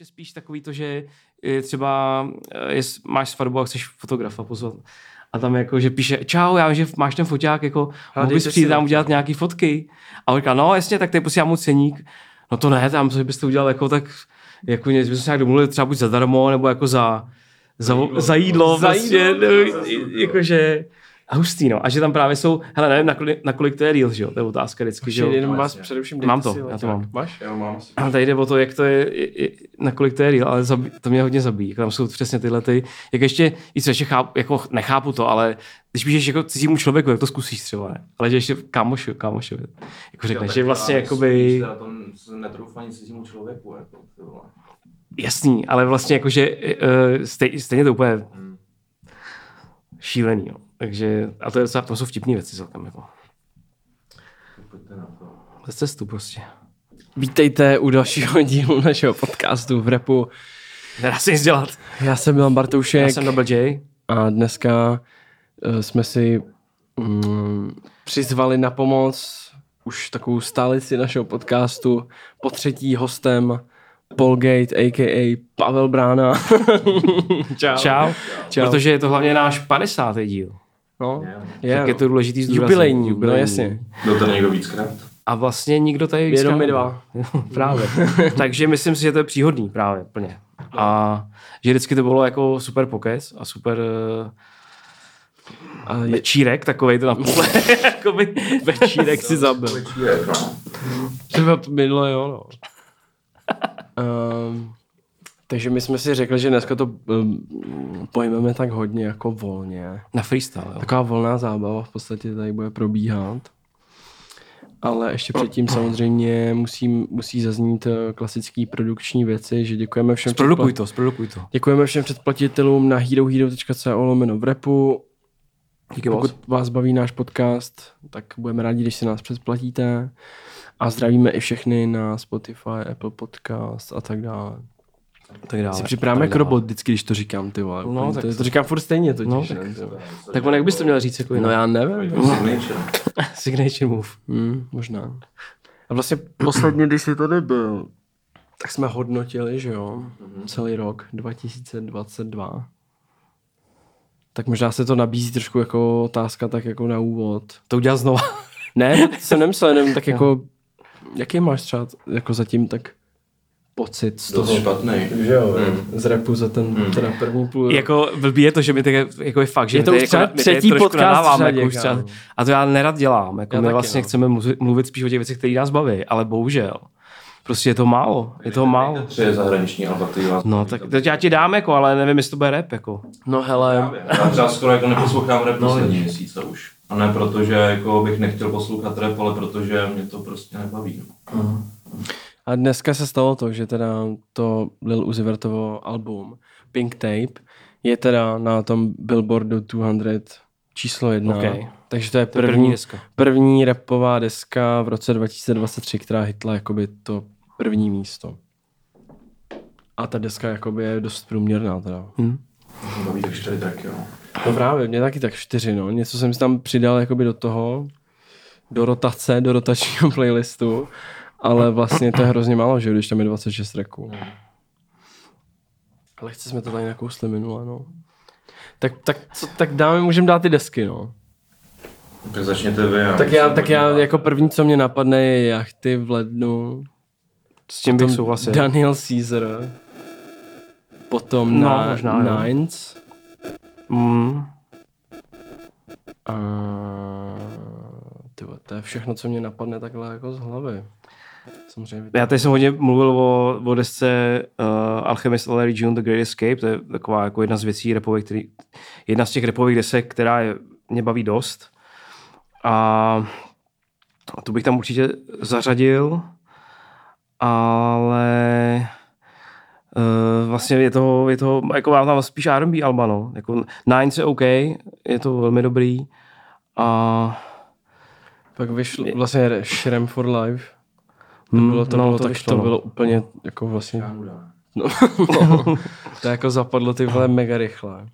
ještě spíš takový to, že je třeba eh, je, máš svatbu a chceš fotografa pozvat. A tam jako, že píše, čau, já vím, že máš ten foťák, jako, mohl bys přijít tam udělat nějaký fotky. A on říká, no jasně, tak tady posílám mu ceník. No to ne, tam, co byste udělal, jako tak, jako něco, bychom se nějak domluvili třeba buď zadarmo, nebo jako za, za, jídlo, za jídlo, Za prostě, jídlo, no, jakože, hustý, no. A že tam právě jsou, hele, nevím, na kolik, na kolik to je deal, že jo, to je otázka vždycky, že jo. jenom vás především dejte Mám to, si já to mám. Máš? Já mám. A tady jde o to, jak to je, je, je na kolik to je real, ale zabí, to mě hodně zabíjí. Jako tam jsou přesně tyhle ty, jak ještě, i co ještě chápu, jako nechápu to, ale když píšeš jako cizímu člověku, jak to zkusíš třeba, ne? Ale že ještě kámošu, kámošovi. Jako řekneš, že vlastně jakoby, Já to se netroufá nic cizímu člověku, jako, jasný, ale vlastně jakože uh, stej, stejně to úplně Hmm. šílený, jo. Takže, a to, je docela, to jsou vtipné věci celkem, jako. Bez cestu prostě. Vítejte u dalšího dílu našeho podcastu v repu. Nedá se nic dělat. Já jsem Milan Bartoušek Já jsem Double J. a dneska uh, jsme si mm, přizvali na pomoc už takovou stálici našeho podcastu. Po třetí hostem Polgate, a.k.a. Pavel Brána. Čau. Čau. Čau. Protože je to hlavně náš 50. díl. No, Je. Tak je to důležitý zdůraznit. Jubilejní, no jasně. Byl to někdo víckrát? A vlastně nikdo tady víc Jenom my dva. právě. Takže myslím si, že to je příhodný právě plně. A že vždycky to bylo jako super pokec a super uh, A je, večírek, takovej to na půle. Jakoby. večírek si zabil. Večírek, no. Třeba minule, jo, no. um, takže my jsme si řekli, že dneska to um, pojmeme tak hodně jako volně. Na freestyle, jo. Taková volná zábava v podstatě tady bude probíhat. Ale ještě předtím samozřejmě musí, musí zaznít eh, klasické produkční věci, že děkujeme všem, Zprodukuj předpla- to, zprodukuj to. děkujeme všem předplatitelům na herohero.co lomeno v repu. Díky. Pokud vás baví náš podcast, tak budeme rádi, když si nás předplatíte. A zdravíme i všechny na Spotify, Apple Podcast a tak dále. Tak dále. Si připravíme jako dále. robot vždycky, když to říkám, ty vole. No, tak to, to- říkám furt stejně totiž. No, ne, tak- vole. Tak on jak bys to měl říct jako no já nevím. Signature. Signature move. Hmm, možná. A vlastně posledně, když jsi tady byl, tak jsme hodnotili, že jo, celý rok 2022. Tak možná se to nabízí trošku jako otázka, tak jako na úvod. To udělal znova. Ne, to jsem nemyslel, jenom tak jako, jaký máš třeba jako zatím tak pocit z Dost toho, špatný. že jo, Hmm. z repu za ten teda první půl jako blbý je to, že mi tak, jako je fakt, že Je my to už třeba jako, my třetí podcast řadě, jako už třeba, a to já nerad dělám. Jako Já my vlastně no. chceme mluvit, spíš o těch věcech, které nás baví, ale bohužel. Prostě je to málo, je toho málo. Tři zahraniční alba, který vás No, tak to já ti dám, jako, ale nevím, jestli to bude rap, jako. No hele, Já třeba skoro jako neposlouchám rap poslední měsíce už. A ne proto, že jako bych nechtěl poslouchat rap, ale protože mě to prostě nebaví. No. A dneska se stalo to, že teda to Lil Uzi Vertovo album Pink Tape je teda na tom Billboardu 200 číslo jedna. OK. Takže to je To je první, první deska. první rapová deska v roce 2023, která hitla jakoby to první místo. A ta deska jakoby je dost průměrná teda. Hm. Baví tak čtyři tracky, jo. No právě, mě taky tak čtyři, no. Něco jsem si tam přidal jakoby do toho, do rotace, do rotačního playlistu, ale vlastně to je hrozně málo, že když tam je 26 tracků. Ale chci jsme to tady nakousli minule, no. Tak, tak, co, tak dáme, můžeme dát ty desky, no. Tak začněte vy. já Tak já, tak já jako první, co mě napadne, je jachty v lednu. S tím bych souhlasil. Daniel Caesar. Potom No, na, možná. Nines. Mm. A tyvo, to je všechno, co mě napadne takhle jako z hlavy. Samozřejmě. Já tady jsem hodně mluvil o, o desce uh, Alchemist Larry June The Great Escape, to je taková jako jedna z věcí repových, který, jedna z těch repových desek, která je, mě baví dost. A tu bych tam určitě zařadil, ale uh, vlastně je to, je to jako mám tam spíš R&B alba, no. Jako Nines je OK, je to velmi dobrý. A Pak vyšlo vlastně Shrem for Life. To Hmm, bylo, to, no, bylo, to tak, vyšlo, to no. bylo úplně jako vlastně, Já nudá. no, to jako zapadlo ty vole mega rychle.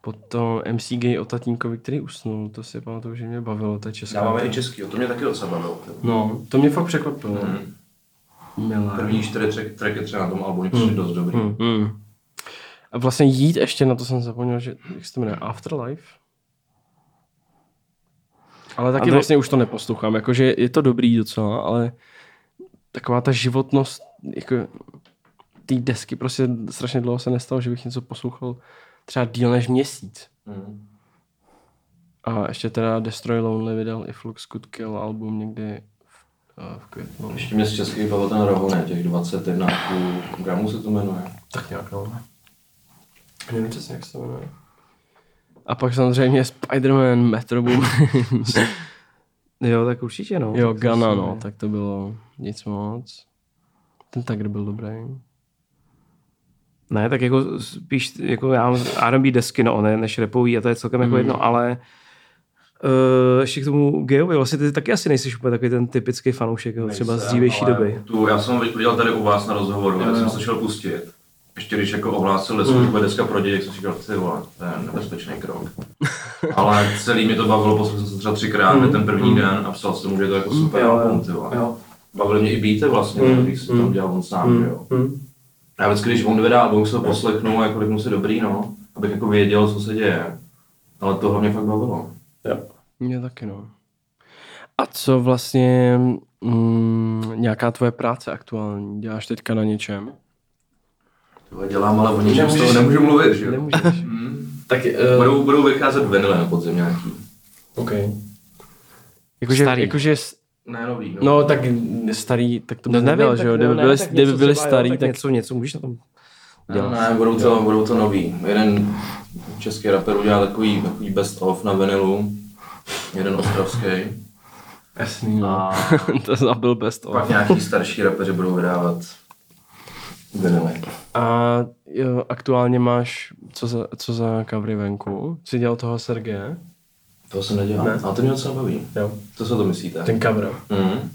Potom MC Gay o tatínkovi, který usnul, to si pamatuju, že mě bavilo, to je česká. Dáváme i český, to mě taky docela bavilo. No, to mě fakt překvapilo. Hmm. Milé. První čtyři track- tracky třeba na tom albu mi přišly dost dobrý. Mm. A vlastně jít ještě na to jsem zapomněl, že jak se to jmenuje, Afterlife? Ale taky A to je- vlastně už to neposlouchám, jakože je to dobrý docela, ale taková ta životnost, jako té desky prostě strašně dlouho se nestalo, že bych něco poslouchal třeba díl než měsíc. Mm. A ještě teda Destroy Lonely vydal i Flux Could Kill album někdy v, eh, v květnu. Ještě mě z českých bavil ten Rohoné, těch 21 gramů se to jmenuje. Tak nějak, no. Nevím přesně, jak se to jmenuje. A pak samozřejmě Spider-Man, Metro Boom. Jo, tak určitě, no. jo, Tak to Gana, no, tak to bylo nic moc. Ten Tiger byl dobrý. Ne, tak jako spíš, jako já mám R&B desky, no, ne, než repový a to je celkem jako jedno, ale uh, ještě k tomu gejovi, vlastně ty taky asi nejsi úplně takový ten typický fanoušek, jo, třeba z dřívější doby. Tu, já jsem viděl tady u vás na rozhovoru, já jsem se šel pustit. Ještě když jako ohlásil, že mm. deska pro děti, jak jsem si říkal, ty vole, to je nebezpečný krok. Ale celý mě to bavilo, poslal jsem se třeba třikrát mm. ten první den a psal jsem mu, že je to jako super Jo, album, jo, ty vole. jo. Bavili mě i beaty vlastně, mm. když se tam dělal on sám, že jo. Já vždycky, když on vydá album, se to poslechnu a jako řeknu si dobrý, no, abych jako věděl, co se děje. Ale to mě fakt bavilo. Mě taky, no. A co vlastně mm, nějaká tvoje práce aktuální? Děláš teďka na něčem? Tohle dělám, ale o ničem z toho nemůžu mluvit, že jo. Nemůžeš. Tak, Budou, budou vycházet vinily na podzim nějaký. OK. Jakože, Starý. jakože, Ne, nový, no. no tak starý, tak to No bys nevím, tak že jo? jo, Kdyby byli, tak kdyby něco byli jo, starý, tak, tak něco, něco můžeš na tom Ne, ne, budou to, budou to nový. Jeden český rapper udělal takový, takový best of na vinilu, jeden ostravský. Jasný, no. A to zabil best pak of. nějaký starší rapeři budou vydávat A jo, aktuálně máš, co za, co za covery venku? Jsi dělal toho Sergeje? To jsem nedělal, Ne. ale to mě docela baví. Jo. Co se to myslíte? Ten cover. Mhm.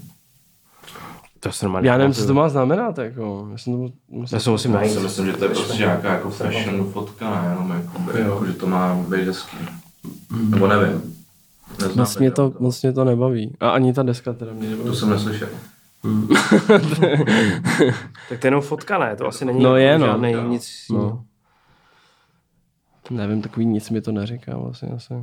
To se normálně Já nevím, co to má znamenat, jako. Já jsem to musel... Já se musím Já najít. si myslím, že to je prostě nějaká jako fashion fotka, ne, jenom jako, Jo. jako že to má být hezký. Nebo nevím. Neznám Moc mě, to, moc mě to nebaví. A ani ta deska teda mě nebaví. To jsem neslyšel. Tak to je jenom fotka, ne? To asi není No je, no. žádnej Jo. nic. No. Nevím, takový nic mi to neříká vlastně asi.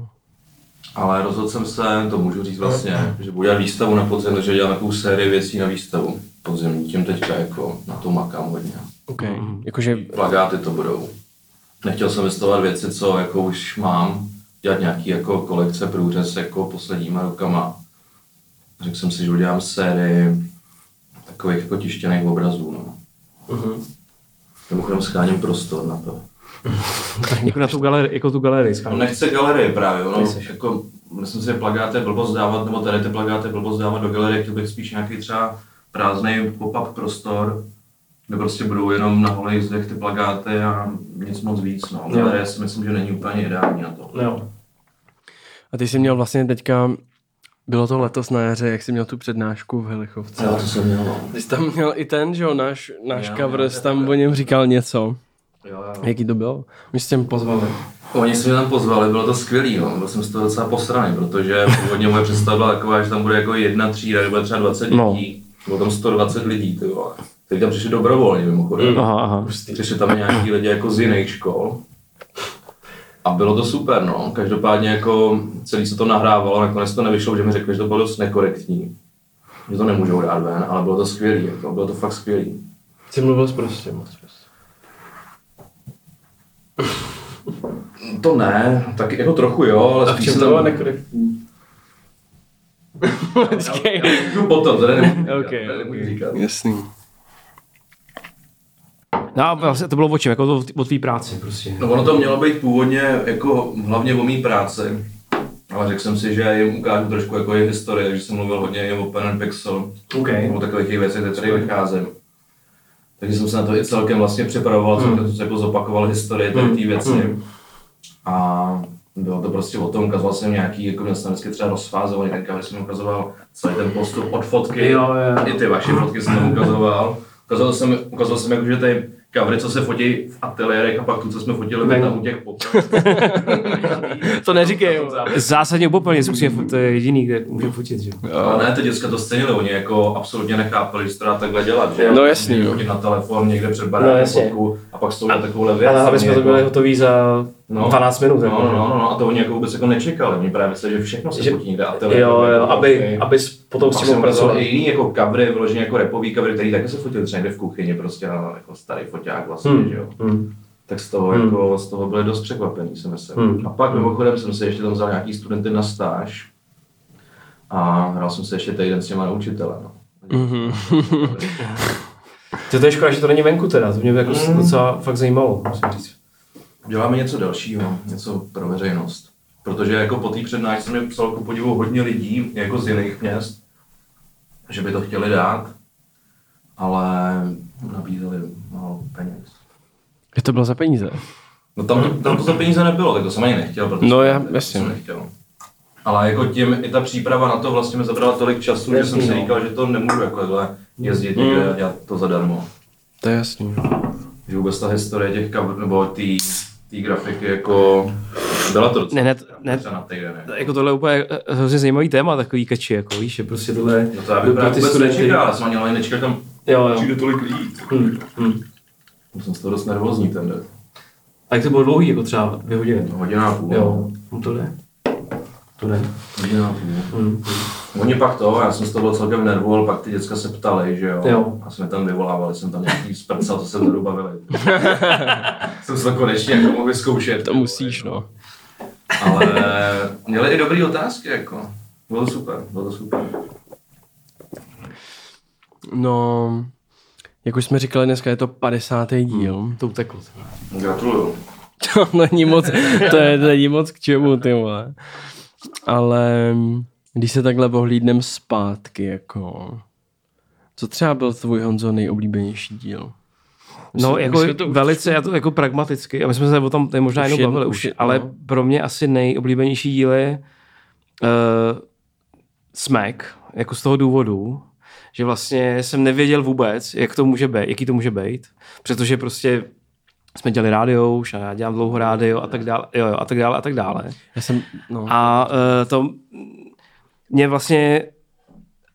Ale rozhodl jsem se, to můžu říct vlastně, že budu dělat výstavu na podzim, že dělám takovou sérii věcí na výstavu podzimní. Tím teďka jako na to makám hodně. OK. Mm. Jakože, Plagáty to budou. Nechtěl jsem vystavovat věci, co jako už mám, dělat nějaký jako kolekce průřez jako posledníma rokama. Řekl jsem si, že udělám sérii takových jako tištěných obrazů. No. uh-huh. Mimochodem scháním prostor na to. Jako na tu galerii, jako tu galerii. On nechce galerii právě, ono, jako, myslím si, že plagáty je blbost dávat, nebo tady ty plagáty je blbost dávat do galerie, chtěl bych spíš nějaký třeba prázdný pop-up prostor, kde prostě budou jenom na holých zdech ty plagáty a nic moc víc. No. Galerie si myslím, že není úplně ideální na to. Jo. A ty jsi měl vlastně teďka, bylo to letos na jaře, jak jsi měl tu přednášku v Helichovce. Jo, to jsem měl. No. Ty jsi tam měl i ten, že jo, náš, náš Jo, cover, jo, tam o něm říkal něco. Jo, jo. Jaký to bylo? My jsi tě pozvali. Oni se mě tam pozvali, bylo to skvělý, no. byl jsem z toho docela posraný, protože původně moje představa byla taková, že tam bude jako jedna třída, bude třeba 20 No. lidí, bylo tam 120 lidí, ty vole. Teď tam přišli dobrovolně mimochodem. Aha, aha. Přišli tam nějaký lidi jako z jiných škol. A bylo to super, no. Každopádně jako celý se to nahrávalo, nakonec to nevyšlo, že mi řekli, že to bylo dost nekorektní. Že to nemůžou dát ven, ale bylo to skvělý, jako, bylo to fakt skvělý. Jsi mluvil prostě moc. To ne, tak jako trochu jo, ale spíš se tam... nekorektní? Počkej. Můžu potom, to nemůžu říkat, Ok, to nemůžu ok. říkat. Jasný. No a vlastně to bylo o čem? Jako to o tvý práci prostě. No ono to mělo být původně jako hlavně o mý práci, ale řekl jsem si, že jim ukážu trošku jako je historie, že jsem mluvil hodně i o Pen and Pixel, OK. o takových těch věcech, které tady vycházím. Takže jsem se na to i celkem vlastně připravoval, Hmm. jsem to jako zopakoval historii tady té věci. A bylo to prostě o tom, ukazoval jsem nějaký, jako měl jsem vždycky třeba rozfázovaný, ten cover jsem ukazoval celý ten postup od fotky, Jo, jo. i ty vaše fotky jsem ukazoval. Ukazoval jsem, ukazoval jsem jako, že tady covery, co se fotí v ateliérech a pak tu, co jsme fotili my tam u těch poprav. To neříkej, jo. Zásadně úplně, musíme, to je jediný, kde můžeme fotit, že? Ale ne, ty děcka to scenili, oni jako absolutně nechápali, že se to dá takhle dělat. Že? No jasný, jo. Na telefon někde před No barákem jasně. fotku a pak s tou takovouhle věc. Ale aby jsme to jako- byli hotoví za No. 12 minut. No, jako. no, no, no, a to oni jako vůbec jako nečekali, oni právě mysleli, že všechno se Že- fotí někde ateliér. Jo, jo, aby, Okay. aby s- potom s tím jsem pracoval i jiný jako kabry, vyloženě jako repový kabry, který taky se fotil třeba někde v kuchyni, prostě na jako starý foťák vlastně, Hmm. že jo. Hmm. Tak z toho, Hmm. jako, z toho byli dost překvapený, si myslím. Hmm. A pak mimochodem jsem se ještě tam vzal nějaký studenty na stáž a hrál jsem se ještě týden s těma na učitele. No. Mhm. To je škoda, že to není venku teda, to mě by jako Mm. docela fakt zajímalo, musím říct. Děláme něco dalšího, něco pro veřejnost. Protože jako po té přednášce mi psalo ku podivu hodně lidí, jako z jiných měst, že by to chtěli dát, ale nabízeli málo peněz. Je to bylo za peníze? No tam to, tam to za peníze nebylo, tak to jsem ani nechtěl, protože No, já- jasně. jsem nechtěl. Ale jako tím, i ta příprava na to vlastně mi zabrala tolik času, že jsem Jasný, si no. říkal, že to nemůžu jako takhle jezdit někde a dělat to zadarmo. To je jasný. Že vůbec ta historie těch cover, nebo té té grafiky jako byla to docela Ne, ne, ne, na týden. jako. jako tohle je úplně eh, hrozně zajímavý téma, takový kači, jako víš, že prostě tohle No to já bych pro právě ty vůbec studenty. nečekal, já jsem ani ale nečekal, tam Jo, jo. přijde tolik lidí. Hmm, hmm. To jsem z toho dost nervózní ten den. A jak to bylo dlouhý, jako třeba dvě hodiny? Hodina a půl. Jo, no to ne. To ne. Hmm. Oni pak to, já jsem z toho byl celkem nervů, ale pak ty děcka se ptali, že jo. Jo. A jsme tam vyvolávali, jsem tam nějaký sprcal, co se vzadu bavili. jsem se to konečně jako mohl vyzkoušet. To musíš, no. Ale měli i dobré otázky, jako. Bylo to super, bylo to super. No, jak už jsme říkali, dneska je to 50. díl. To uteklo. Gratuluju. To není moc, to je, není moc k čemu, ty vole. Ale když se takhle ohlídnem zpátky, jako... Co třeba byl tvůj Honzo nejoblíbenější díl? No, Už jako to- velice, já to jako pragmaticky, a my jsme se o tom tady možná Už jenom bavili už už, je- ale no. pro mě asi nejoblíbenější díl je uh, Smack, jako z toho důvodu, že vlastně jsem nevěděl vůbec, jak to může být, jaký to může být, protože prostě jsme dělali rádio už a já dělám dlouho rádio a tak dále, jo, jo, a tak dále a tak dále. Já jsem, no. A uh, to mě vlastně,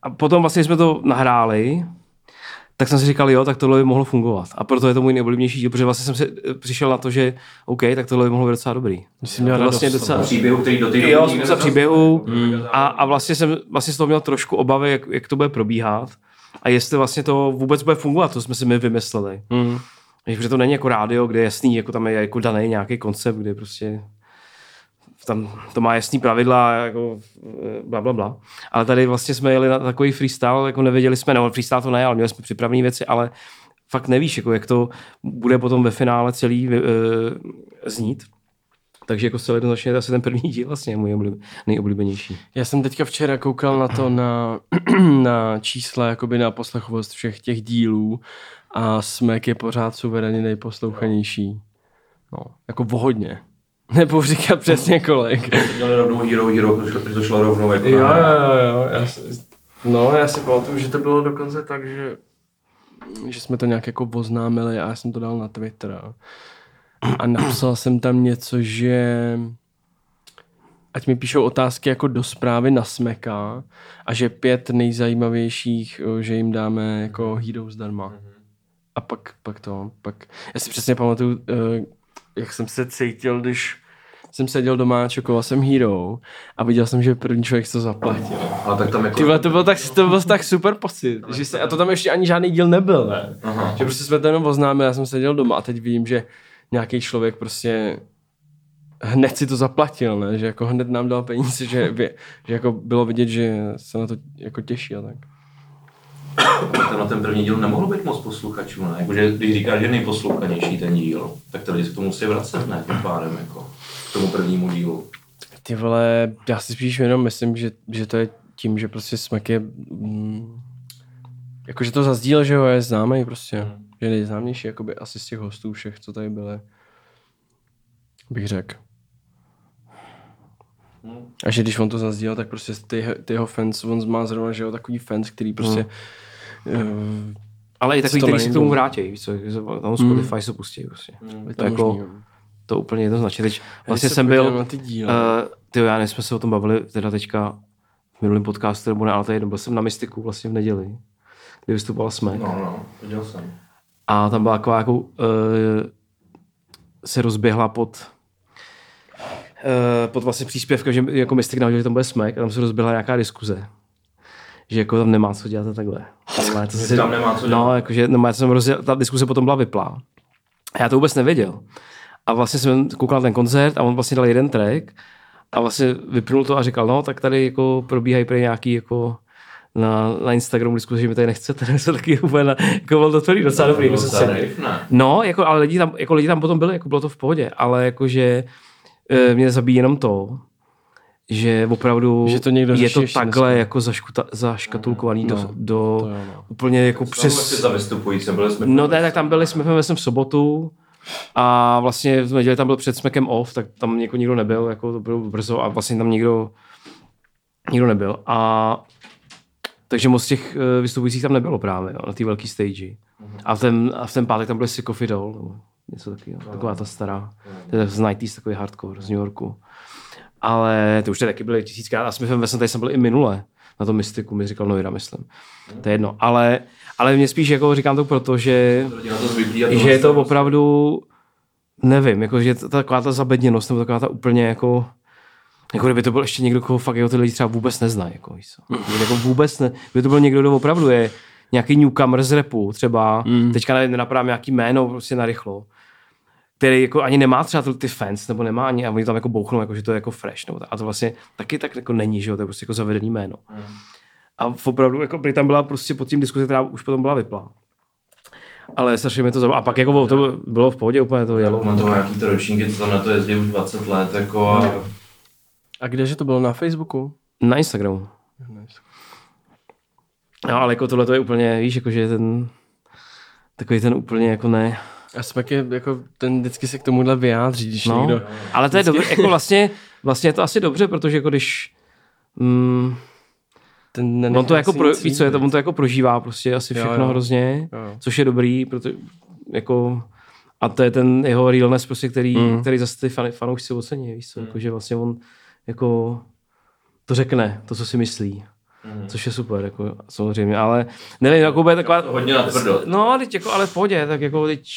a potom vlastně jsme to nahráli, tak jsem si říkal, jo, tak tohle by mohlo fungovat. A proto je to můj nejoblíbenější díl, protože vlastně jsem se eh, přišel na to, že OK, tak tohle by mohlo být docela dobrý. Jsi měl vlastně radost, docela-. Příběhu, který do té doby Jo, spousta příběhů Mm. a, a vlastně jsem vlastně z toho měl trošku obavy, jak, jak to bude probíhat a jestli vlastně to vůbec bude fungovat, to jsme si my vymysleli. Mm. Protože to není jako rádio, kde je jasný, jako tam je jako daný nějaký koncept, kde prostě tam to má jasný pravidla, jako eh, bla, bla, bla. Ale tady vlastně jsme jeli na takový freestyle, jako nevěděli jsme, nebo freestyle to ne, ale měli jsme připravené věci, ale fakt nevíš, jako jak to bude potom ve finále celý uh, znít. Takže jako zcela jednoznačně je asi ten první díl vlastně můj oblib, nejoblíbenější. Já jsem teďka včera koukal na to, na, na čísla, jakoby na poslechovost všech těch dílů a Smek je pořád suverénně nejposlouchanější. No, jako vohodně. Nebo říkat přesně kolik. Dělali rovnou Hero Hero, protože to šlo rovnou jako Jo, jo, jo. Já si, no, já si pamatuju, že to bylo dokonce tak, že, že jsme to nějak jako oznámili a já jsem to dal na Twitter. A napsal jsem tam něco, že ať mi píšou otázky jako do zprávy na Smeka a že pět nejzajímavějších, že jim dáme jako hero zdarma. A pak, pak to, pak, já si přesně pamatuju, eh, jak jsem se cítil, když jsem seděl doma, čokoval jsem Hero a viděl jsem, že první člověk to zaplatil. Ale tak tam jako... Ty vole, to byl tak, to byl tak super pocit, že se, a to tam ještě ani žádný díl nebyl, ne? Aha. Že prostě jsme to jenom oznámili, já jsem seděl doma a teď vidím, že nějaký člověk prostě hned si to zaplatil, ne? Že jako hned nám dal peníze, že, že jako bylo vidět, že se na to jako těší a tak. Ten na ten první díl nemohl být moc posluchačů, ne? Jakože když říkáš, že je nejposlouchanější ten díl, tak tady se k tomu musí vracet, ne? Tím pádem, jako k tomu prvnímu dílu. Ty vole, já si spíš jenom myslím, že, že to je tím, že prostě Smek je, mm, jakože to zazdíl, že ho je známý prostě, Hmm. že je nejznámější jakoby asi z těch hostů všech, co tady byly, bych řekl. Hmm. A že když on to zazdíl, tak prostě ty, ty jeho fans, on má zrovna, že jo, takový fans, který prostě uh, Ale i takový, to který si není k tomu vrátí, víš co, tam Spotify mm. se pustí. Prostě. Je To jako- možný, jo. To úplně jednoznačně. Teď vlastně se jsem byl, na ty díly. uh, ty já nevím, jsme se o tom bavili teda teďka v minulém podcastu, nebo ne, ale to je jedno, byl jsem na Mystiku vlastně v neděli, kdy vystupoval Smek. No, no, viděl jsem. A tam byla taková jako, uh, se rozběhla pod pod vlastně příspěvkem, že jako Mystic nahodil, že tam bude Smek a tam se rozběhla nějaká diskuze. Že jako tam nemá co dělat a takhle. Ale to Že tam nemá co No, dělat. jakože, no, já jsem rozděl, ta diskuze potom byla vyplá. A já to vůbec nevěděl. A vlastně jsem koukal na ten koncert a on vlastně dal jeden track a vlastně vypnul to a říkal, no, tak tady jako probíhají prý nějaký jako na, na Instagramu diskuze, že mi tady nechcete, tak jsem taky úplně na, jako byl to tvrdý, docela dobrý. Jako si, no, jako, ale lidi tam, jako lidi tam potom byli, jako bylo to v pohodě, ale jakože mě zabíjí jenom to, že opravdu Že to někdo je to ještě takhle dneska. jako zaškuta, zaškatulkovaný No, do, do to jo, no. úplně jako Přes... přes... za vystupující, byli jsme... No ne, tak tam byli jsme v sobotu a vlastně v neděli tam byl před smekem off, tak tam jako nikdo nebyl, jako to bylo brzo a vlastně tam nikdo, nikdo nebyl. A takže moc těch eh, vystupujících tam nebylo právě, jo, na té velké stage. A v ten, a v ten pátek tam byly Sick of It All, nebo něco takového, taková ta stará, to je z 90s takový hardcore z New Yorku. Ale to už tady taky byly tisíckrát a jsme ve tady jsem byl i minule na tom mystiku, mi říkal Noira, myslím. To je jedno. Ale, ale mě spíš jako říkám to proto, že že je to opravdu, nevím, jako, že je to taková ta zabedněnost, nebo taková ta úplně jako, jako kdyby to byl ještě někdo, koho fakt jako ty lidi třeba vůbec neznají. Jako, jako vůbec ne, kdyby to byl někdo, kdo opravdu je nějaký newcomer z repu, třeba, mm. teďka nevím, nenapadám nějaký jméno prostě narychlo, který jako ani nemá třeba ty fans, nebo nemá ani, a oni tam jako bouchnou, jako, že to je jako fresh, nebo tak. a to vlastně taky tak jako není, že jo, to je prostě jako zavedený jméno. A opravdu, jako tam byla prostě pod tím diskuze, která už potom byla vyplá. Ale strašně mi to zajímalo. A pak jako bylo, to bylo v pohodě úplně to jelo. Mám toho nějaký ty ročníky, co tam na to jezdí už 20 let, jako a A kdeže to bylo? Na Facebooku? Na Instagramu. No, ale jako tohle to je úplně, víš, jako že je ten takový ten úplně jako ne. A Smek je jako ten vždycky se k tomuhle vyjádří, když No, někdo... ale to je dobré, jako vlastně, vlastně je to asi dobře, protože jako když mm, Ten on to jako, pro, víš co, je to, on to jako prožívá prostě asi Jo, všechno jo. hrozně, Jo, jo. což je dobrý, protože jako a to je ten jeho realness prostě, který, mm. který zase ty fan, fanoušci ocení, víš co, jako, že vlastně on jako to řekne, to, co si myslí. Mm. Což je super, jako, samozřejmě, ale nevím, jako bude taková... hodně natvrdo. No, teď jako, ale v pohodě, tak jako teď...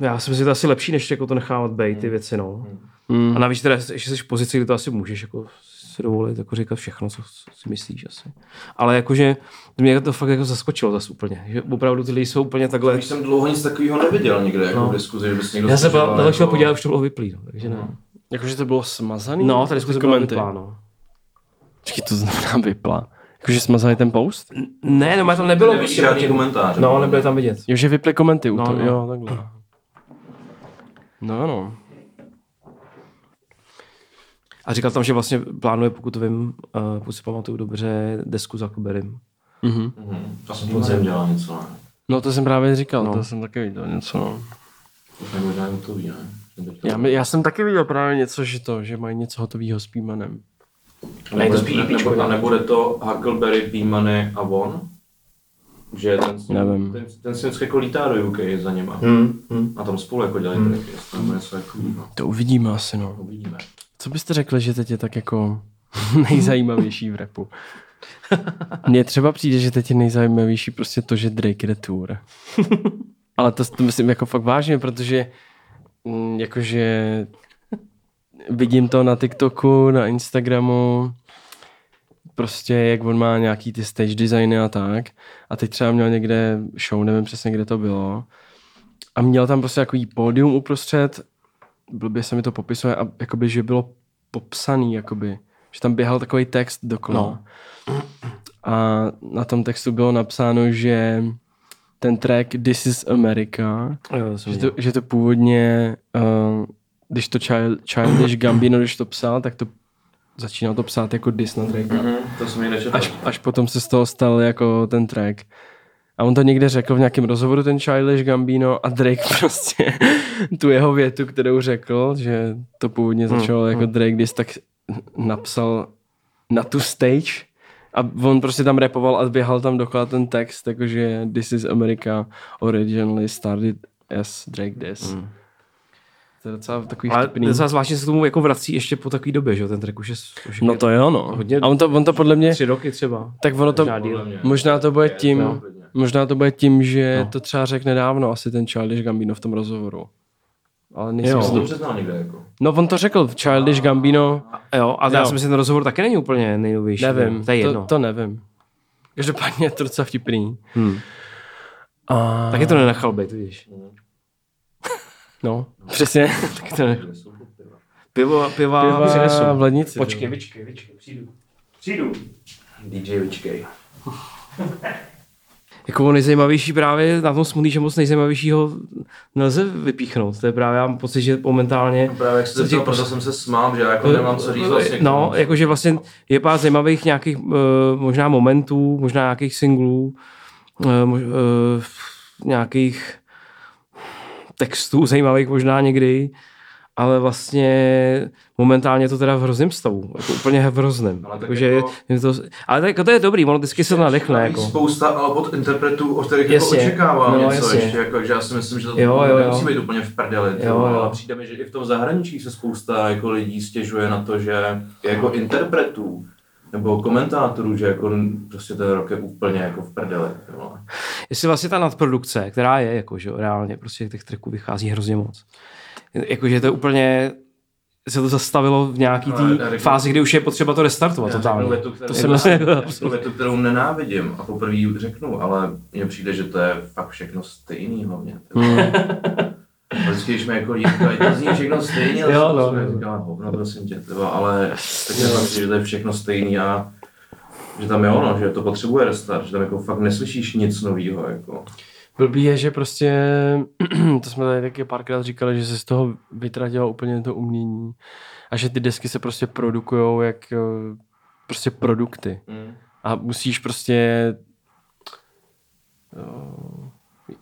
Já si myslím, že to asi lepší, než jako to nechávat být, ty věci, no. Mm. A navíc teda, ještě jsi v pozici, kdy to asi můžeš jako si dovolit jako říkat všechno, co, si myslíš asi. Ale jakože mě to fakt jako zaskočilo zase úplně, že opravdu ty lidi jsou úplně takhle... Když jsem dlouho nic takového neviděl někde, jako No. v diskuzi, že bys někdo Já se byl, na to jako- podívat, už to bylo vyplý, no, takže ne. Jakože to bylo smazaný? No, ta diskuze byla vyplá, no. Počkej, to znamená vypla. Jakože smazali ten post? Ne, no, tam nebylo Nevidíš žádný komentář. No, nebyly tam vidět. Jo, že vyply komenty u No, toho, no. jo, takhle. No, no. A říkal tam, že vlastně plánuje, pokud to vím, uh, pokud si pamatuju dobře, desku za Kuberim. Mhm. Mhm. To jsem dělal něco, ne? No to jsem právě říkal, No. to jsem taky viděl něco, no. To možná hotový, ne? Já, já jsem taky viděl právě něco, že to, že mají něco hotového s Pímanem. Ne, to spíš nebo, a ne? nebude to Huckleberry, P-Money a Von? Že ten, Nevím. ten, ten si vždycky jako lítá do UK za nima. Hmm, hmm. A tam spolu jako dělají hmm. tracky, jestli tam něco jako no, To uvidíme asi, no. uvidíme. Co byste řekli, že teď je tak jako nejzajímavější v repu? Mně třeba přijde, že teď je nejzajímavější prostě to, že Drake jde tour. Ale to, to myslím jako fakt vážně, protože mm, jakože vidím to na TikToku, na Instagramu, prostě jak on má nějaký ty stage designy a tak. A teď třeba měl někde show, nevím přesně, kde to bylo. A měl tam prostě takový pódium uprostřed, blbě se mi to popisuje, a jakoby, že bylo popsaný, jakoby, že tam běhal takový text dokola. No. A na tom textu bylo napsáno, že ten track This is America, Jo, že to, že to původně, uh, když to Child, Childish Gambino, když to psal, tak to začínal to psát jako diss na Drake. Mhm, to jsem. Až, až potom se z toho stal jako ten track. A on to někde řekl v nějakém rozhovoru, ten Childish Gambino, a Drake prostě tu jeho větu, kterou řekl, že to původně začalo jako Drake, když tak napsal na tu stage, A on prostě tam repoval a běhal tam dokola ten text, jakože This is America originally started as Drake This. Mm. To je docela takový Ale vtipný. docela zvláštně se k tomu jako vrací ještě po takové době, že jo, ten track už je, už je No to jo, no. Hodně- A on to, on to podle mě, tři roky třeba. tak ono to, Možná to bude tím, No. možná to bude tím, že No. to třeba řekl nedávno asi ten Childish Gambino v tom rozhovoru. Ale nejsem Jo. si Jsem to... to přiznal někde jako. No on to řekl, Childish Gambino, Jo, a já si myslím, že ten rozhovor taky není úplně nejnovější. nevím, To je jedno. to, to nevím. Každopádně je to docela vtipný. Hmm. A... Taky to nenechal být, vidíš. No, přesně. Taky to ne... Pivo, piva, Piva přinesu. v lednici. Počkej, vyčkej, vyčkej, přijdu. Přijdu. DJ Vičkej. Jako nejzajímavější právě na tom smutný, že moc nejzajímavějšího nelze vypíchnout. To je právě, já mám pocit, že momentálně... Právě jak ti- říkal, proto jsem se smál, že já jako nemám co říct vlastně. No, jakože vlastně je pár zajímavých nějakých uh, možná momentů, možná nějakých singlů, uh, uh, nějakých textů zajímavých možná někdy, ale vlastně momentálně je to teda v hrozném stavu, jako úplně v hrozném. Ale tak jako- je to, ale to, jako to je dobrý, ono vždycky se to nadechne. Jako. Spousta ale od interpretů, od kterých jako Jasně. očekávám No, něco jasně. ještě, jako, že já si myslím, že to Jo, jo, nemusí být úplně v prdeli, jo, jo. ale přijde mi, že i v tom zahraničí se spousta jako lidí stěžuje na to, že jako interpretů nebo komentátorů, že jako prostě ten rok je úplně jako v prdeli. Jo. Jestli vlastně ta nadprodukce, která je, jako, že reálně, prostě těch tracků vychází hrozně moc. Jakože to je úplně, se to zastavilo v nějaký No, té řeknu- fázi, kdy už je potřeba to restartovat Já totálně. řeknu větu, kterou, To to jsem řeknu větu, kterou nenávidím a poprvé ji řeknu, ale mně přijde, že to je fakt všechno stejný hlavně. Hmm. Vždycky, když mi jako říkají, to zní všechno stejně, Jo, jo, no. no, říkám, hovno, prosím tě, tyba, ale tak je fakt, že to je všechno stejný a že tam je ono, že to potřebuje restart, že tam jako fakt neslyšíš nic nového, jako. Blbý je, že prostě, to jsme tady taky párkrát říkali, že se z toho vytratilo úplně to umění a že ty desky se prostě produkujou jak eh, prostě produkty. Mm. A musíš prostě eh,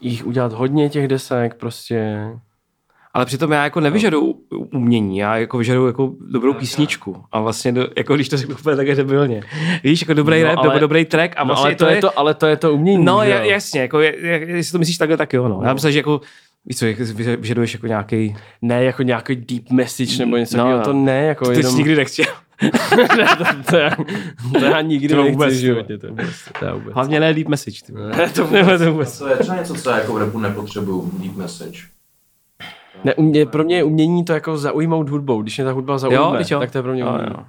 jich udělat hodně těch desek, prostě. Ale přitom já jako nevyžaduju umění, já jako vyžaduju jako dobrou písničku. A vlastně, do, jako když to řeknu úplně tak debilně. Víš, jako dobrý No, rap, ale- nebo dobrý track a No, vlastně ale, to je to, ale to je to umění, No, že jasně, jako, je, je, jestli to myslíš takhle, tak jo, no. Já myslím, že jako, víš co, vyžaduješ jako nějaký, Ne jako nějaký deep message nebo něco No, takového, no. to ne, jako to jenom... jsi nikdy nechtěl. To, to, já, to já nikdy To nechci vůbec, v to. životě, to vůbec, to já vůbec. Hlavně ne deep message. Ty. Ne, to Ne, to vůbec. to je třeba něco, co já jako v rapu nepotřebuju, deep message. Ne, umě, pro mě je umění to jako zaujmout hudbou. Když mě ta hudba zaujme, Jo, jo. tak to je pro mě Jo, umění. jo.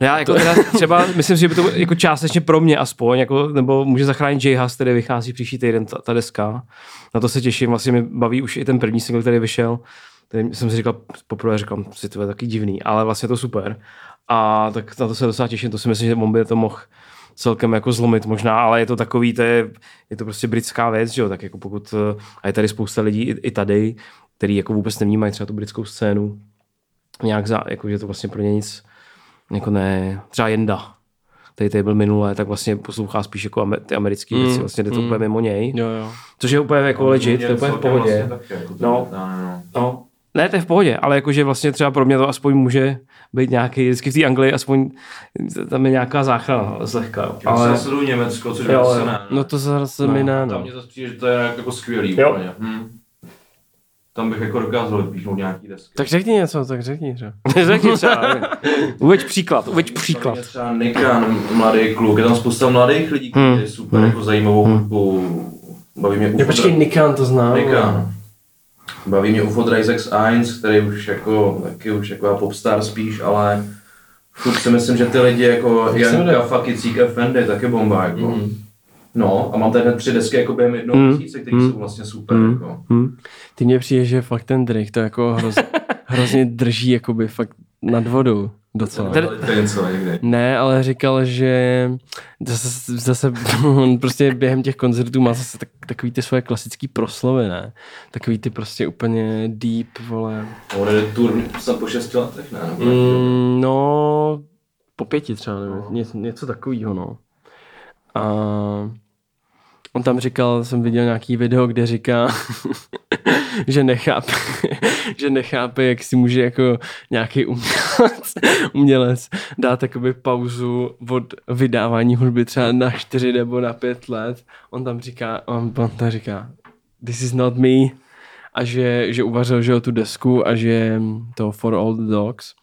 No já jako teda třeba, myslím si, že by to jako částečně pro mě aspoň, jako, nebo může zachránit J Hus, který vychází příští týden, ta, ta deska. Na to se těším, vlastně mi baví už i ten první single, který vyšel. Který jsem si říkal, poprvé říkal, si to je taky divný, ale vlastně je to super. A tak na to se docela těším, to si myslím, že on by to mohl celkem jako zlomit možná, ale je to takový, to je, je to prostě britská věc, že jo, tak jako pokud, eh, a je tady spousta lidí i, i tady, který jako vůbec nevnímají třeba tu britskou scénu, nějak za, jako, že to vlastně pro ně nic, jako ne, třeba Jenda, který tady byl minulé, tak vlastně poslouchá spíš jako ame, ty americké věci, vlastně jde to úplně mimo něj, Jo, jo. což je úplně jako legit, to je úplně v pohodě. Vlastně taky, jako to No. no. no. No, ne, to je v pohodě, ale jakože vlastně třeba pro mě to aspoň může být nějaký, vždycky v té Anglii aspoň tam je nějaká záchrana zlehka. jo. Ale... Já sleduju Německo, což Jo, jo, jo. ne. No to zase mi ne, Tam no. mě zase přijde, že to je jako skvělý Jo. úplně. Hm. Tam bych jako dokázal vypíchnout nějaký desky. Tak řekni něco, tak řekni třeba. řekni třeba, uveď příklad, uveď příklad. Tam je třeba Nikan, mladý kluk, je tam spousta mladých lidí, kteří Hmm. super jako zajímavou hudbu. Baví mě UFO počkej, Nikan to znám. Nikan. Baví mě UFO Drysex 1, který už jako, taky už jako popstar spíš, ale furt si myslím, že ty lidi jako Janka, jmenuje? Fakicík a Fendi, taky bomba jako. Mm. No, a mám tady hned tři desky jako během jednoho Mm. měsíce, které Mm. jsou vlastně super. Mm. Jako. Hm. Ty mě přijde, že fakt ten Drake to jako hroz, hrozně drží jakoby fakt nad vodou docela. Je něco. Ne, ale říkal, že zase, zase on prostě během těch koncertů má zase tak, takový ty svoje klasický proslovy, ne? Takový ty prostě úplně deep, vole. A On jde tour snad po šesti letech, ne? Nebo? Mm, no, po pěti třeba, nevím, něco, něco takového, no. A on tam říkal, jsem viděl nějaký video, kde říká, že nechápe, že nechápe, jak si může jako nějaký umělec, umělec dát takoby pauzu od vydávání hudby třeba na čtyři nebo na pět let. On tam říká, on, on tam říká, this is not me. A že, že uvařil že tu desku a že to For All the Dogs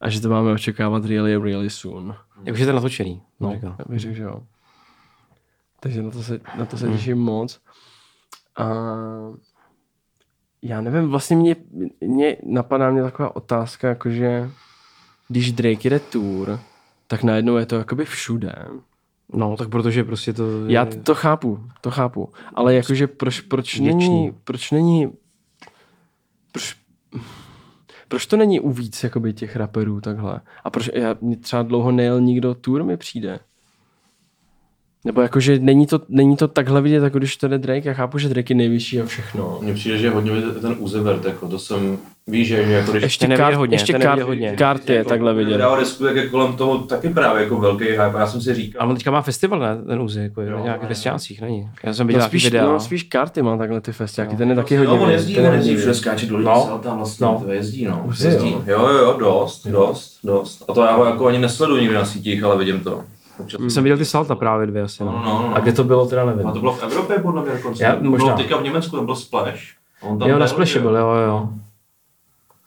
a že to máme očekávat really, really soon. Jakože to je natočený. No, říkal. já bych řekl, že jo. Takže na to se, na to se těším moc. A já nevím, vlastně mě, mě napadá mě taková otázka, jakože když Drake jede tour, tak najednou je to jakoby všude. No, tak protože prostě to... je- Já to chápu, to chápu. Ale jakože proč, proč není, proč není, proč, proč to není u víc jakoby těch raperů takhle? A proč já, mě třeba dlouho nejel nikdo tour mi přijde? Nebo jakože není to, není to takhle vidět, jako když to jde Drake. Já chápu, že Drake je nejvyšší a všechno. Mně přijde, že je hodně vidět ten uzevert, jako to jsem, víš, že, jako když Ještě, Ten je kart, hodně, ještě ten je kart, hodně. karty je takhle vidět. Dával desku, tak je kolem toho taky právě jako velký hype. A já jsem si říkal, Ale on teďka má festival, ne? Ten úzy, jako jo, Jo, v nějakých ne. festiácích, není. Já jsem viděl No, spíš, videa. no, spíš karty má takhle ty festiáky, ten je taky hodně jo, on jezdí, ten je on jezdí, všude skáče dolů, No. no. tam vlastně, No. to jezdí, no. Jezdí. jo. Jo, jo, jo, dost, dost, dost. A to já ho jako ani nesleduji nikdy na sítích, ale vidím to. Občas. Jsem viděl ty salta právě dvě asi. No, No. no, no. A kde to bylo, teda nevím. A to bylo v Evropě podle mě dokonce. Já- možná. Bylo teďka v Německu, tam byl Splash. On tam Jo, na Splashi byl, jo, jo.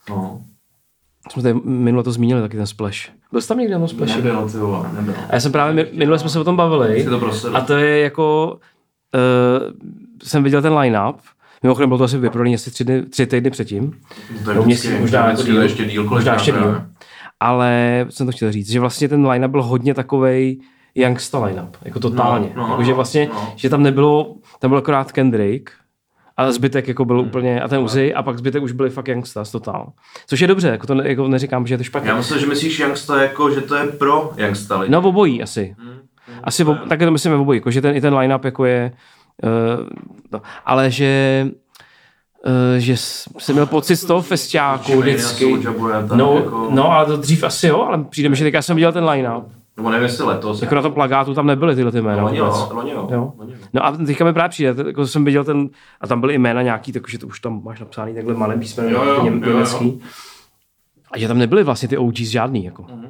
No. Jsme tady minule to zmínili, taky ten Splash. Byl jsi tam někdy na tom Splashi? Nebyl, ty vole, nebyl. A já jsem právě, mi- minule jsme se o tom bavili. To. A to je jako, uh, jsem viděl ten line-up, mimochodem bylo to asi vyprodaný asi tři, dny, tři týdny předtím, no, vždycky, měsíc, možná jako díl. ještě díl, možná ještě díl. Ale jsem to chtěl říct, že vlastně ten line-up byl hodně takovej youngsta line-up, jako totálně. No, no, jako, že vlastně, no. že tam nebylo, tam byl akorát Kendrick, a zbytek jako byl úplně, a ten Uzi, a pak zbytek už byli fakt youngstas totál. Což je dobře, jako to ne, jako neříkám, že je to špatně. Já myslím, že myslíš Youngsta jako, že to je pro Youngsta lidi. No obojí asi. Asi ob, také to myslíme obojí, jako, že ten, i ten line-up jako je, uh, no, ale že že s- jsem měl pocit z toho festiáku vždycky. No, jako, no, ale to dřív asi jo, ale přijde mi, že teďka jsem viděl ten line-up. Nebo nevím, jestli letos. Jako na tom plagátu tam nebyly tyhle ty jména. Loni vůbec. jo, loni jo. Jo. loni. No a teďka mi právě přijde, jako jsem viděl ten, a tam byly i jména nějaký, takže to už tam máš napsaný takhle jo, jo. německý. A že tam nebyly vlastně ty OGs žádný, jako. Mhm.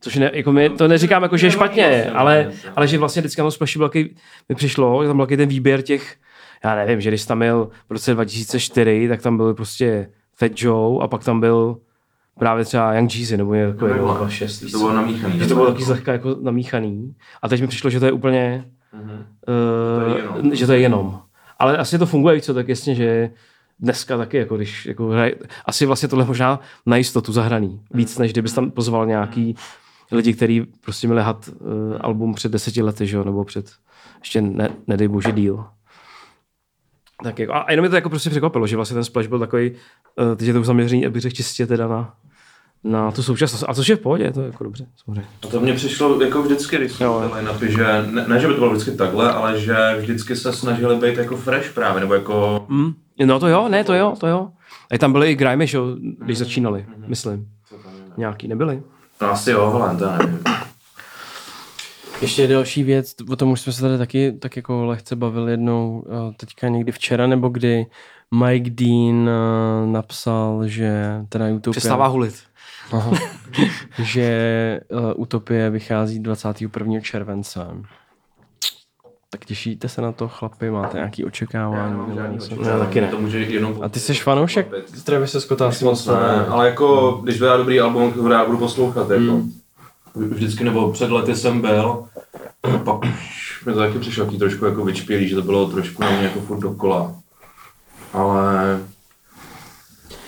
Což ne, jako my, to neříkám, jako, že je špatně, ale, ale že vlastně vždycky na tom Splashi mi přišlo, že tam byl ten výběr těch, já nevím, že když tam byl v roce 2004, tak tam byl prostě Fat Joe a pak tam byl právě třeba Young Jeezy nebo nějaký Takhle. jako 26. Že to bylo namíchaný. Že to bylo taky zlehka jako namíchaný. A teď mi přišlo, že to je úplně, Mhm. uh, je jenom. že to je jenom. Ale asi to funguje, víc co, tak jasně, že dneska taky, jako když jako hraje, asi vlastně tohle možná na jistotu zahraný. Víc, než kdybys tam pozval nějaký lidi, kteří prostě měli had uh, album před deseti lety, že jo, nebo před ještě ne, nedej bože díl. Tak jako, a jenom mě to jako prostě překvapilo, že vlastně ten splash byl takový, uh, teď je to zaměření, abych řekl čistě teda na, na tu současnost. A což je v pohodě, to je jako dobře, samozřejmě. A to mně přišlo jako vždycky, když ty line-upy, že ne, ne, že by to bylo vždycky takhle, ale že vždycky se snažili být jako fresh právě, nebo jako... Mm. No to jo, ne, to jo, to jo. A tam byly i grimy, že jo, když začínali, myslím. Nějaký nebyly. No asi jo, hele, to nevím. Ještě další věc, o tom už jsme se tady taky tak jako lehce bavili jednou, eh, teďka někdy včera nebo kdy Mike Dean eh, napsal, že teda Utopia, Přestává hulit. Aha, že eh, Utopie vychází 21. července. Tak těšíte se na to, chlapi? Máte nějaký očekávání? nebo něco? Já taky ne. To může jenom... A ty jsi fanoušek Travise Scotta? Asi moc Ne, ale jako, když vydá dobrý album, tak ho rád budu poslouchat, jako. Vždycky, nebo před lety jsem byl, a pak už mi to taky přišlo taky trošku jako vyčpělý, že to bylo trošku na mě jako furt dokola. Ale...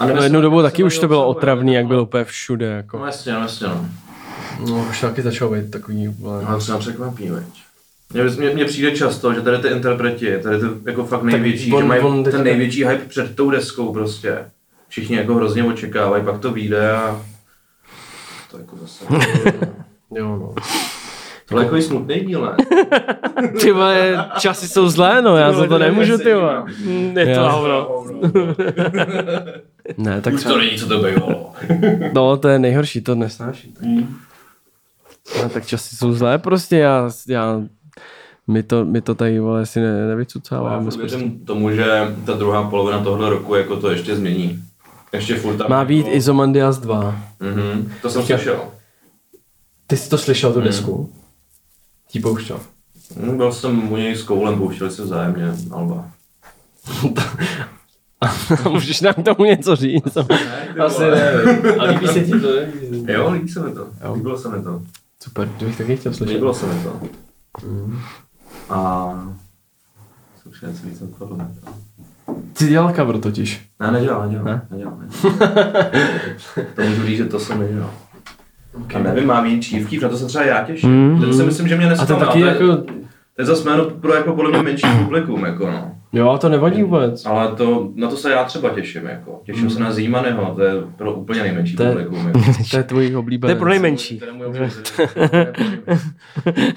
A No jednu dobu taky už to bylo otravný, jak bylo úplně všude. Jako. No jasně, no jasně, no. No, už taky začalo být takový úplně... No, třeba překvapí, veď. Mně, mně, přijde často, že tady ty interpreti, tady ty jako fakt největší, on- že mají on teďka- ten největší hype před tou deskou prostě. Všichni jako hrozně očekávají, pak to vyjde a to jako zase. Jo, no. Tohle je jako smutný díl, ne? Ty vole, časy jsou zlé, no, já za to nemůžu, ty vole. Je to Já- hovno. Ne, tak Už to není, co to bývalo. No, to je nejhorší, to nesnáší. Ne, tak časy jsou zlé prostě, já, já My to, my to tady, vole, si ne, já nevycucáváme. jsme věřím tomu, že ta druhá polovina tohle roku jako to ještě změní. Ještě furt tam Má být jako... Izomandias 2. Mhm, to jsem Počkej. slyšel. Ty jsi to slyšel, tu desku? Ti pouštěl. Hm, Byl jsem u něj s Koulem, pouštěli se vzájemně Alba. Můžeš nám k tomu něco říct? Asi ne. A líbí se ti to, ne? Jo, líbí se mi to. Líbilo se mi to. Super, to bych taky chtěl slyšet. Líbilo se mi to. A... Co už něco víc odpadlo, ne? Ty dělal cover totiž. Ne, nedělal, nedělal. Ne? Ne? Nedělal, nedělal. to můžu říct, že to jsem nedělal. A nevím, má být čívky, na to se třeba já těším. Mm. Ten si myslím, že mě A nestal. to taky jako... To je zase jméno pro jako podle mě menší publikum, jako no. Jo, a to nevadí vůbec. Ale to, na to se já třeba těším, jako. Těším se na Zímaného, to je pro úplně nejmenší To je- publikum. Jako. To je tvůj To oblíbený. je pro nejmenší. To je můj oblíbený.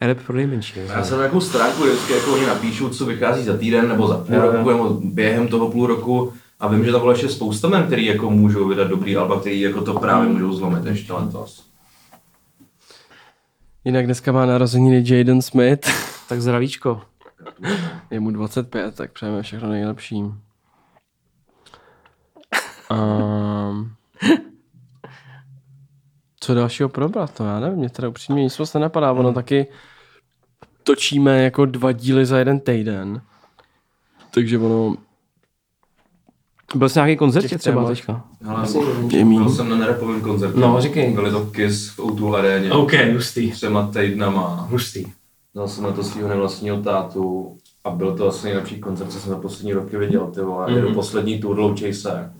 Rap pro nejmenší. Já jsem na nějakou stránku vždycky jako oni napíšou, co vychází za týden nebo za půl roku nebo během toho půl roku a vím, že tam bylo ještě spousta men, který jako můžou vydat dobrý alba, který jako to právě můžou zlomit ještě letos. Jinak dneska má narozeniny Jaden Smith. Tak zdravíčko. Je mu 25, tak přejeme všechno nejlepší. Um, co dalšího probrat, to já nevím, mě teda upřímně nic moc nenapadá, ono taky točíme jako dva díly za jeden týden. Takže ono, Byl jsi na nějaký koncertě Těch třeba teďka? Ale byl jsem na nerapovém koncertu. No, říkej. Byli to Kiss v O2 aréně. hustý. Třema týdnama. Hustý. Dal jsem na to svého nevlastního tátu a byl to asi nejlepší koncert, co jsem za poslední roky viděl, ty vole. Mm. Jedu poslední tour, loučej se.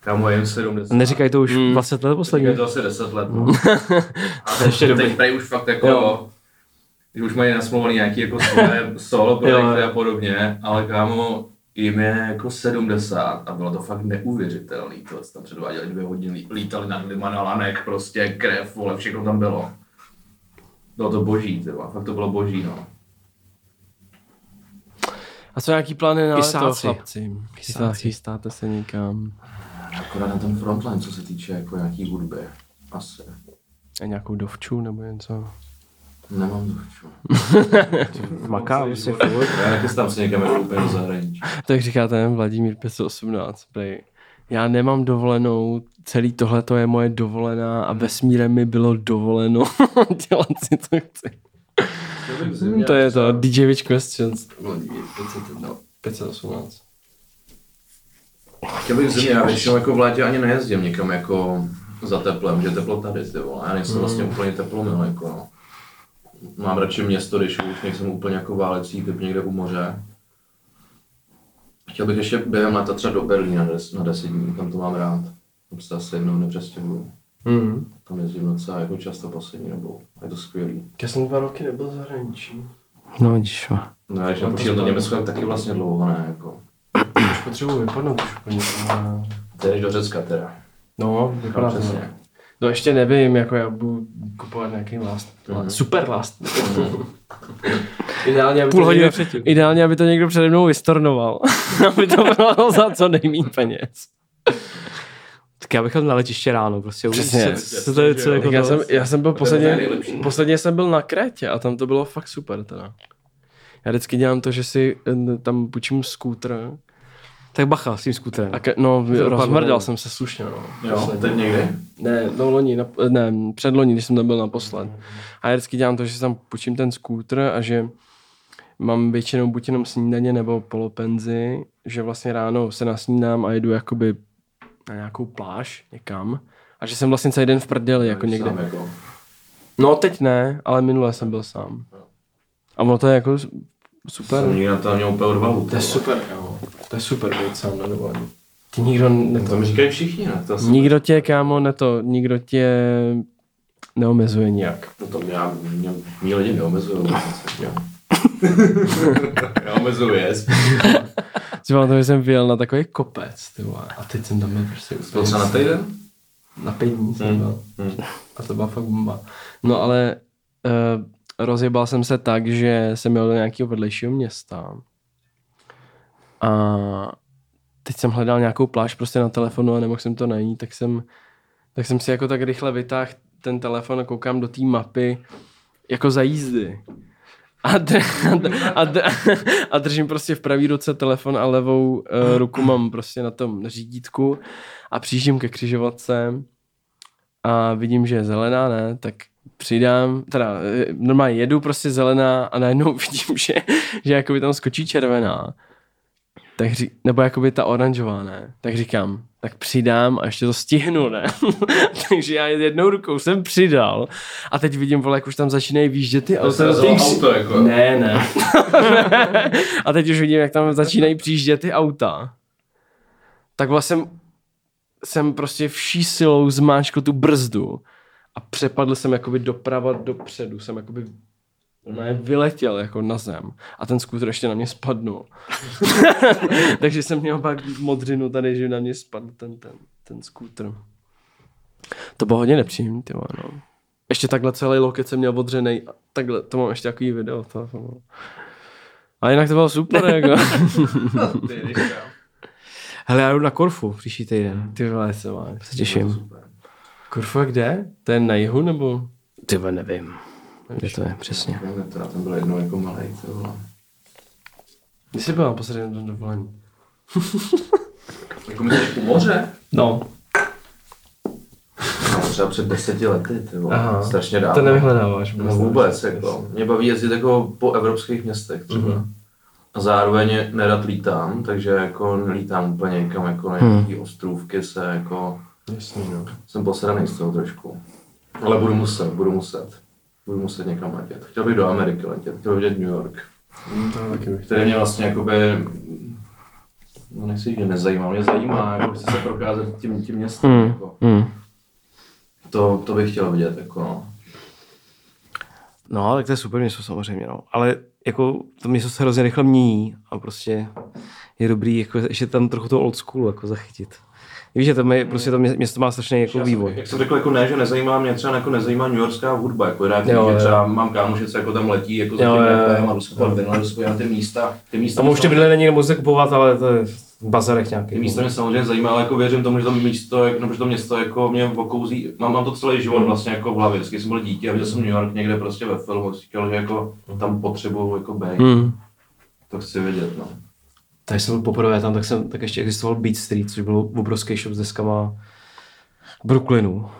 Kámo, je jen 70. Neříkaj to už Mm. 20 let poslední. Je to asi 10 let, no. A teď, ještě teď prej už fakt jako, Jo. že už mají nasmluvaný nějaký jako svoje solo projekty a podobně, ale kámo, jim je jako 70 a bylo to fakt neuvěřitelný, to tam předváděli dvě hodiny, lí- lítali nad lidma na lanek, prostě krev, vole, všechno tam bylo. Bylo to boží, vole, fakt to bylo boží, no. a co nějaký plány na leto, Kysáci. chlapci? Kysáci. Chystáte se někam? Akorát na ten frontline, co se týče jako nějaký hudby. Asi. A nějakou dovču nebo něco? Nemám to čo. Maká prostě furt. Já nechystám se někam jako úplně do zahraničí. Tak říká ten Vladimír 518. Prej. Já nemám dovolenou, celý tohle to je moje dovolená a vesmírem mi bylo dovoleno dělat si, co chci. To je to, DJ Witch Questions. Vladimír 500, no, 518. Chtěl bych v zimě, já většinou jako v létě ani nejezdím někam jako za teplem, že teplo tady, ty vole. Já nejsem vlastně úplně teplomil, jako no. Mám radši město, když už nejsem úplně jako válecí typ někde u moře. Chtěl bych ještě během léta třeba do Berlína na des- na 10 dní, tam to mám rád. Tam se asi jednou nepřestěhuju. Mm. Tam jezdím docela jako často poslední dobou. Je to skvělý. Já jsem dva roky nebyl v zahraničí. No vidíš, jo. No, já když napočítám to Německo, tak taky vlastně dlouho, ne, jako. Potřebuji vypadnout už úplně. Ty jdeš do Řecka teda. No, vypadá to. přesně. No ještě nevím, jako já budu kupovat nějaký last. Mhm. Super last. ideálně, aby Půl hodiny někdo, předtím. ideálně, aby to někdo přede mnou vystornoval. aby to bylo za co nejmín peněz. Tak já bych na letiště ráno, prostě Přesně. co, co to je, co Tak jako Tak já, jsem, já jsem byl posledně, posledně jsem byl na Krétě a tam to bylo fakt super teda. Já vždycky dělám to, že si eh, tam půjčím skútr Tak bacha s tím skuterem. a ke, no, rozmrdal jsem se slušně, no. Jo, Posledně. teď někdy? Ne, no loni, na, ne, předloni, když jsem tam byl naposled. A já vždycky dělám to, že si tam půjčím ten skútr a že mám většinou buď jenom snídaně nebo polopenzi, že vlastně ráno se nasnídám a jedu jakoby na nějakou pláž někam. A že jsem vlastně celý den v prdeli, jako někde. Sám jako. No teď ne, ale minule jsem byl sám. A ono to je jako super. Jsem nikdy na to neměl úplně odvahu. To je super, kámo. To je super být sám na dovolení. Ty nikdo, ne, To mi říkají všichni, ne? To nikdo tě, kámo, ne to, nikdo tě neomezuje nijak. No to mě, mě, mě lidi neomezují. Já omezuju jest. Si pamatuju, že jsem vyjel na takový kopec, ty vole, a teď jsem tam byl prostě Byl třeba na týden? na pět dní jsem Hmm. byl. Hmm. A to byla fakt bomba. No ale uh, rozjebal jsem se tak, že jsem jel do nějakého vedlejšího města a teď jsem hledal nějakou pláž prostě na telefonu a nemohl jsem to najít, tak jsem, tak jsem si jako tak rychle vytáhl ten telefon a koukám do té mapy jako za jízdy. A, dr- a, dr- a, dr- a držím prostě v pravý ruce telefon a levou uh, ruku mám prostě na tom řídítku a přijíždím ke křižovatce a vidím, že je zelená, ne, tak přidám, teda eh, normálně jedu prostě zelená a najednou vidím, že, že jakoby tam skočí červená. Tak ří, nebo jakoby ta oranžová, ne? Tak říkám, tak přidám a ještě to stihnu, ne? Takže já jednou rukou jsem přidal a teď vidím, vole, jak už tam začínají výjíždět ty auta. kři- auto, jako. ne, ne. a teď už vidím, jak tam začínají přijíždět ty auta. Tak vlastně jsem, jsem prostě vší silou zmáčkl tu brzdu a přepadl jsem jakoby doprava dopředu. Jsem jakoby ne, vyletěl jako na zem a ten skútr ještě na mě spadnul. Takže jsem měl pak modřinu tady, že na mě spadl ten, ten, ten skútr. To bylo hodně nepříjemný, ty no. Ještě takhle celý loket jsem měl odřenej. a Takhle, to mám ještě takový video. To, to bylo. A jinak to bylo super, jako. Hele, já jdu na Korfu příští týden. Ty vole, se máš. Se těším. Kurva, kde? To je na jihu, nebo? Ty nevím. Kde to je, přesně. Já tam byl jednou jako malý, to bylo. Kdy jsi byl na dovolení? Jako myslíš u moře? No. No, třeba před deseti lety, ty vole. Aha. Strašně dávno. To nevyhledáváš. No vůbec, jako. Mě baví jezdit jako po evropských městech třeba. Mhm. A zároveň nerad lítám, takže jako nelítám úplně někam jako na nějaký ostrůvky se jako... Jasný, no. Jsem posraný z toho trošku. Ale budu muset, budu muset. Budu muset někam letět. Chtěl bych do Ameriky letět, chtěl bych vidět New York. To taky bych. Který mě vlastně jakoby... No nechci říct, že nezajímá, mě zajímá, jako chci se procházet tím, tím městem. Hmm. Jako. Hmm. To, to bych chtěl vidět, jako no. No, tak to je super město samozřejmě, no. Ale jako to město se hrozně rychle mění a prostě je dobrý jako ještě tam trochu to old school jako zachytit. Víš, že tam je, prostě to mě- město má strašný jako vývoj. Jak jsem řekl, jako ne, že nezajímá mě třeba jako nezajímá New Yorkská hudba, jako rád, Jo, že třeba mám kámoše, co jako tam letí, jako za tím rapem a jdu se tam na ty místa, ty místa, Tam mě už ty bydle není moc kupovat, ale to je v bazarech nějaký. ty místa mě samozřejmě zajímá, ale jako věřím tomu, že to místo, jako, nebo že to město jako mě okouzí, mám, mám to celý život vlastně jako v hlavě, vždycky jsem byl dítě a viděl jsem New York někde prostě ve filmu, říkal, že jako tam potřebuju jako být, Hmm. to chci vidět, no. Tady jsem byl poprvé tam, tak, jsem, tak ještě existoval Beat Street, což byl obrovský shop s deskama v Brooklynu.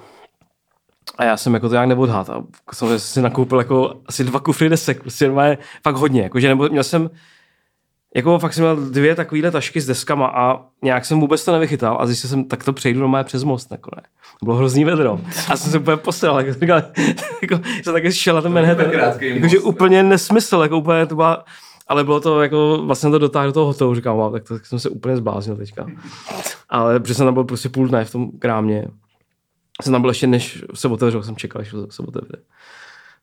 A já jsem jako to nějak neodhad. A jsem si nakoupil jako asi dva kufry desek, prostě normálně fakt hodně. Jakože nebo, měl jsem, jako fakt jsem měl dvě takovýhle tašky s deskama a nějak jsem vůbec to nevychytal a zjistil jsem, tak to přejdu normálně přes most nakonec. Bylo hrozný vedro. A jsem se úplně posral, jako, jsem říkal, jako, jsem taky šel na ten Manhattan. tak Jakože úplně nesmysl, jako úplně to byla, ale bylo to jako, vlastně to dotáhl do toho hotelu, říkám, wow, tak to tak jsem se úplně zbláznil teďka. Ale protože jsem tam byl prostě půl dne v tom krámě. Jsem tam byl ještě než se otevřel, jsem čekal, až se otevře.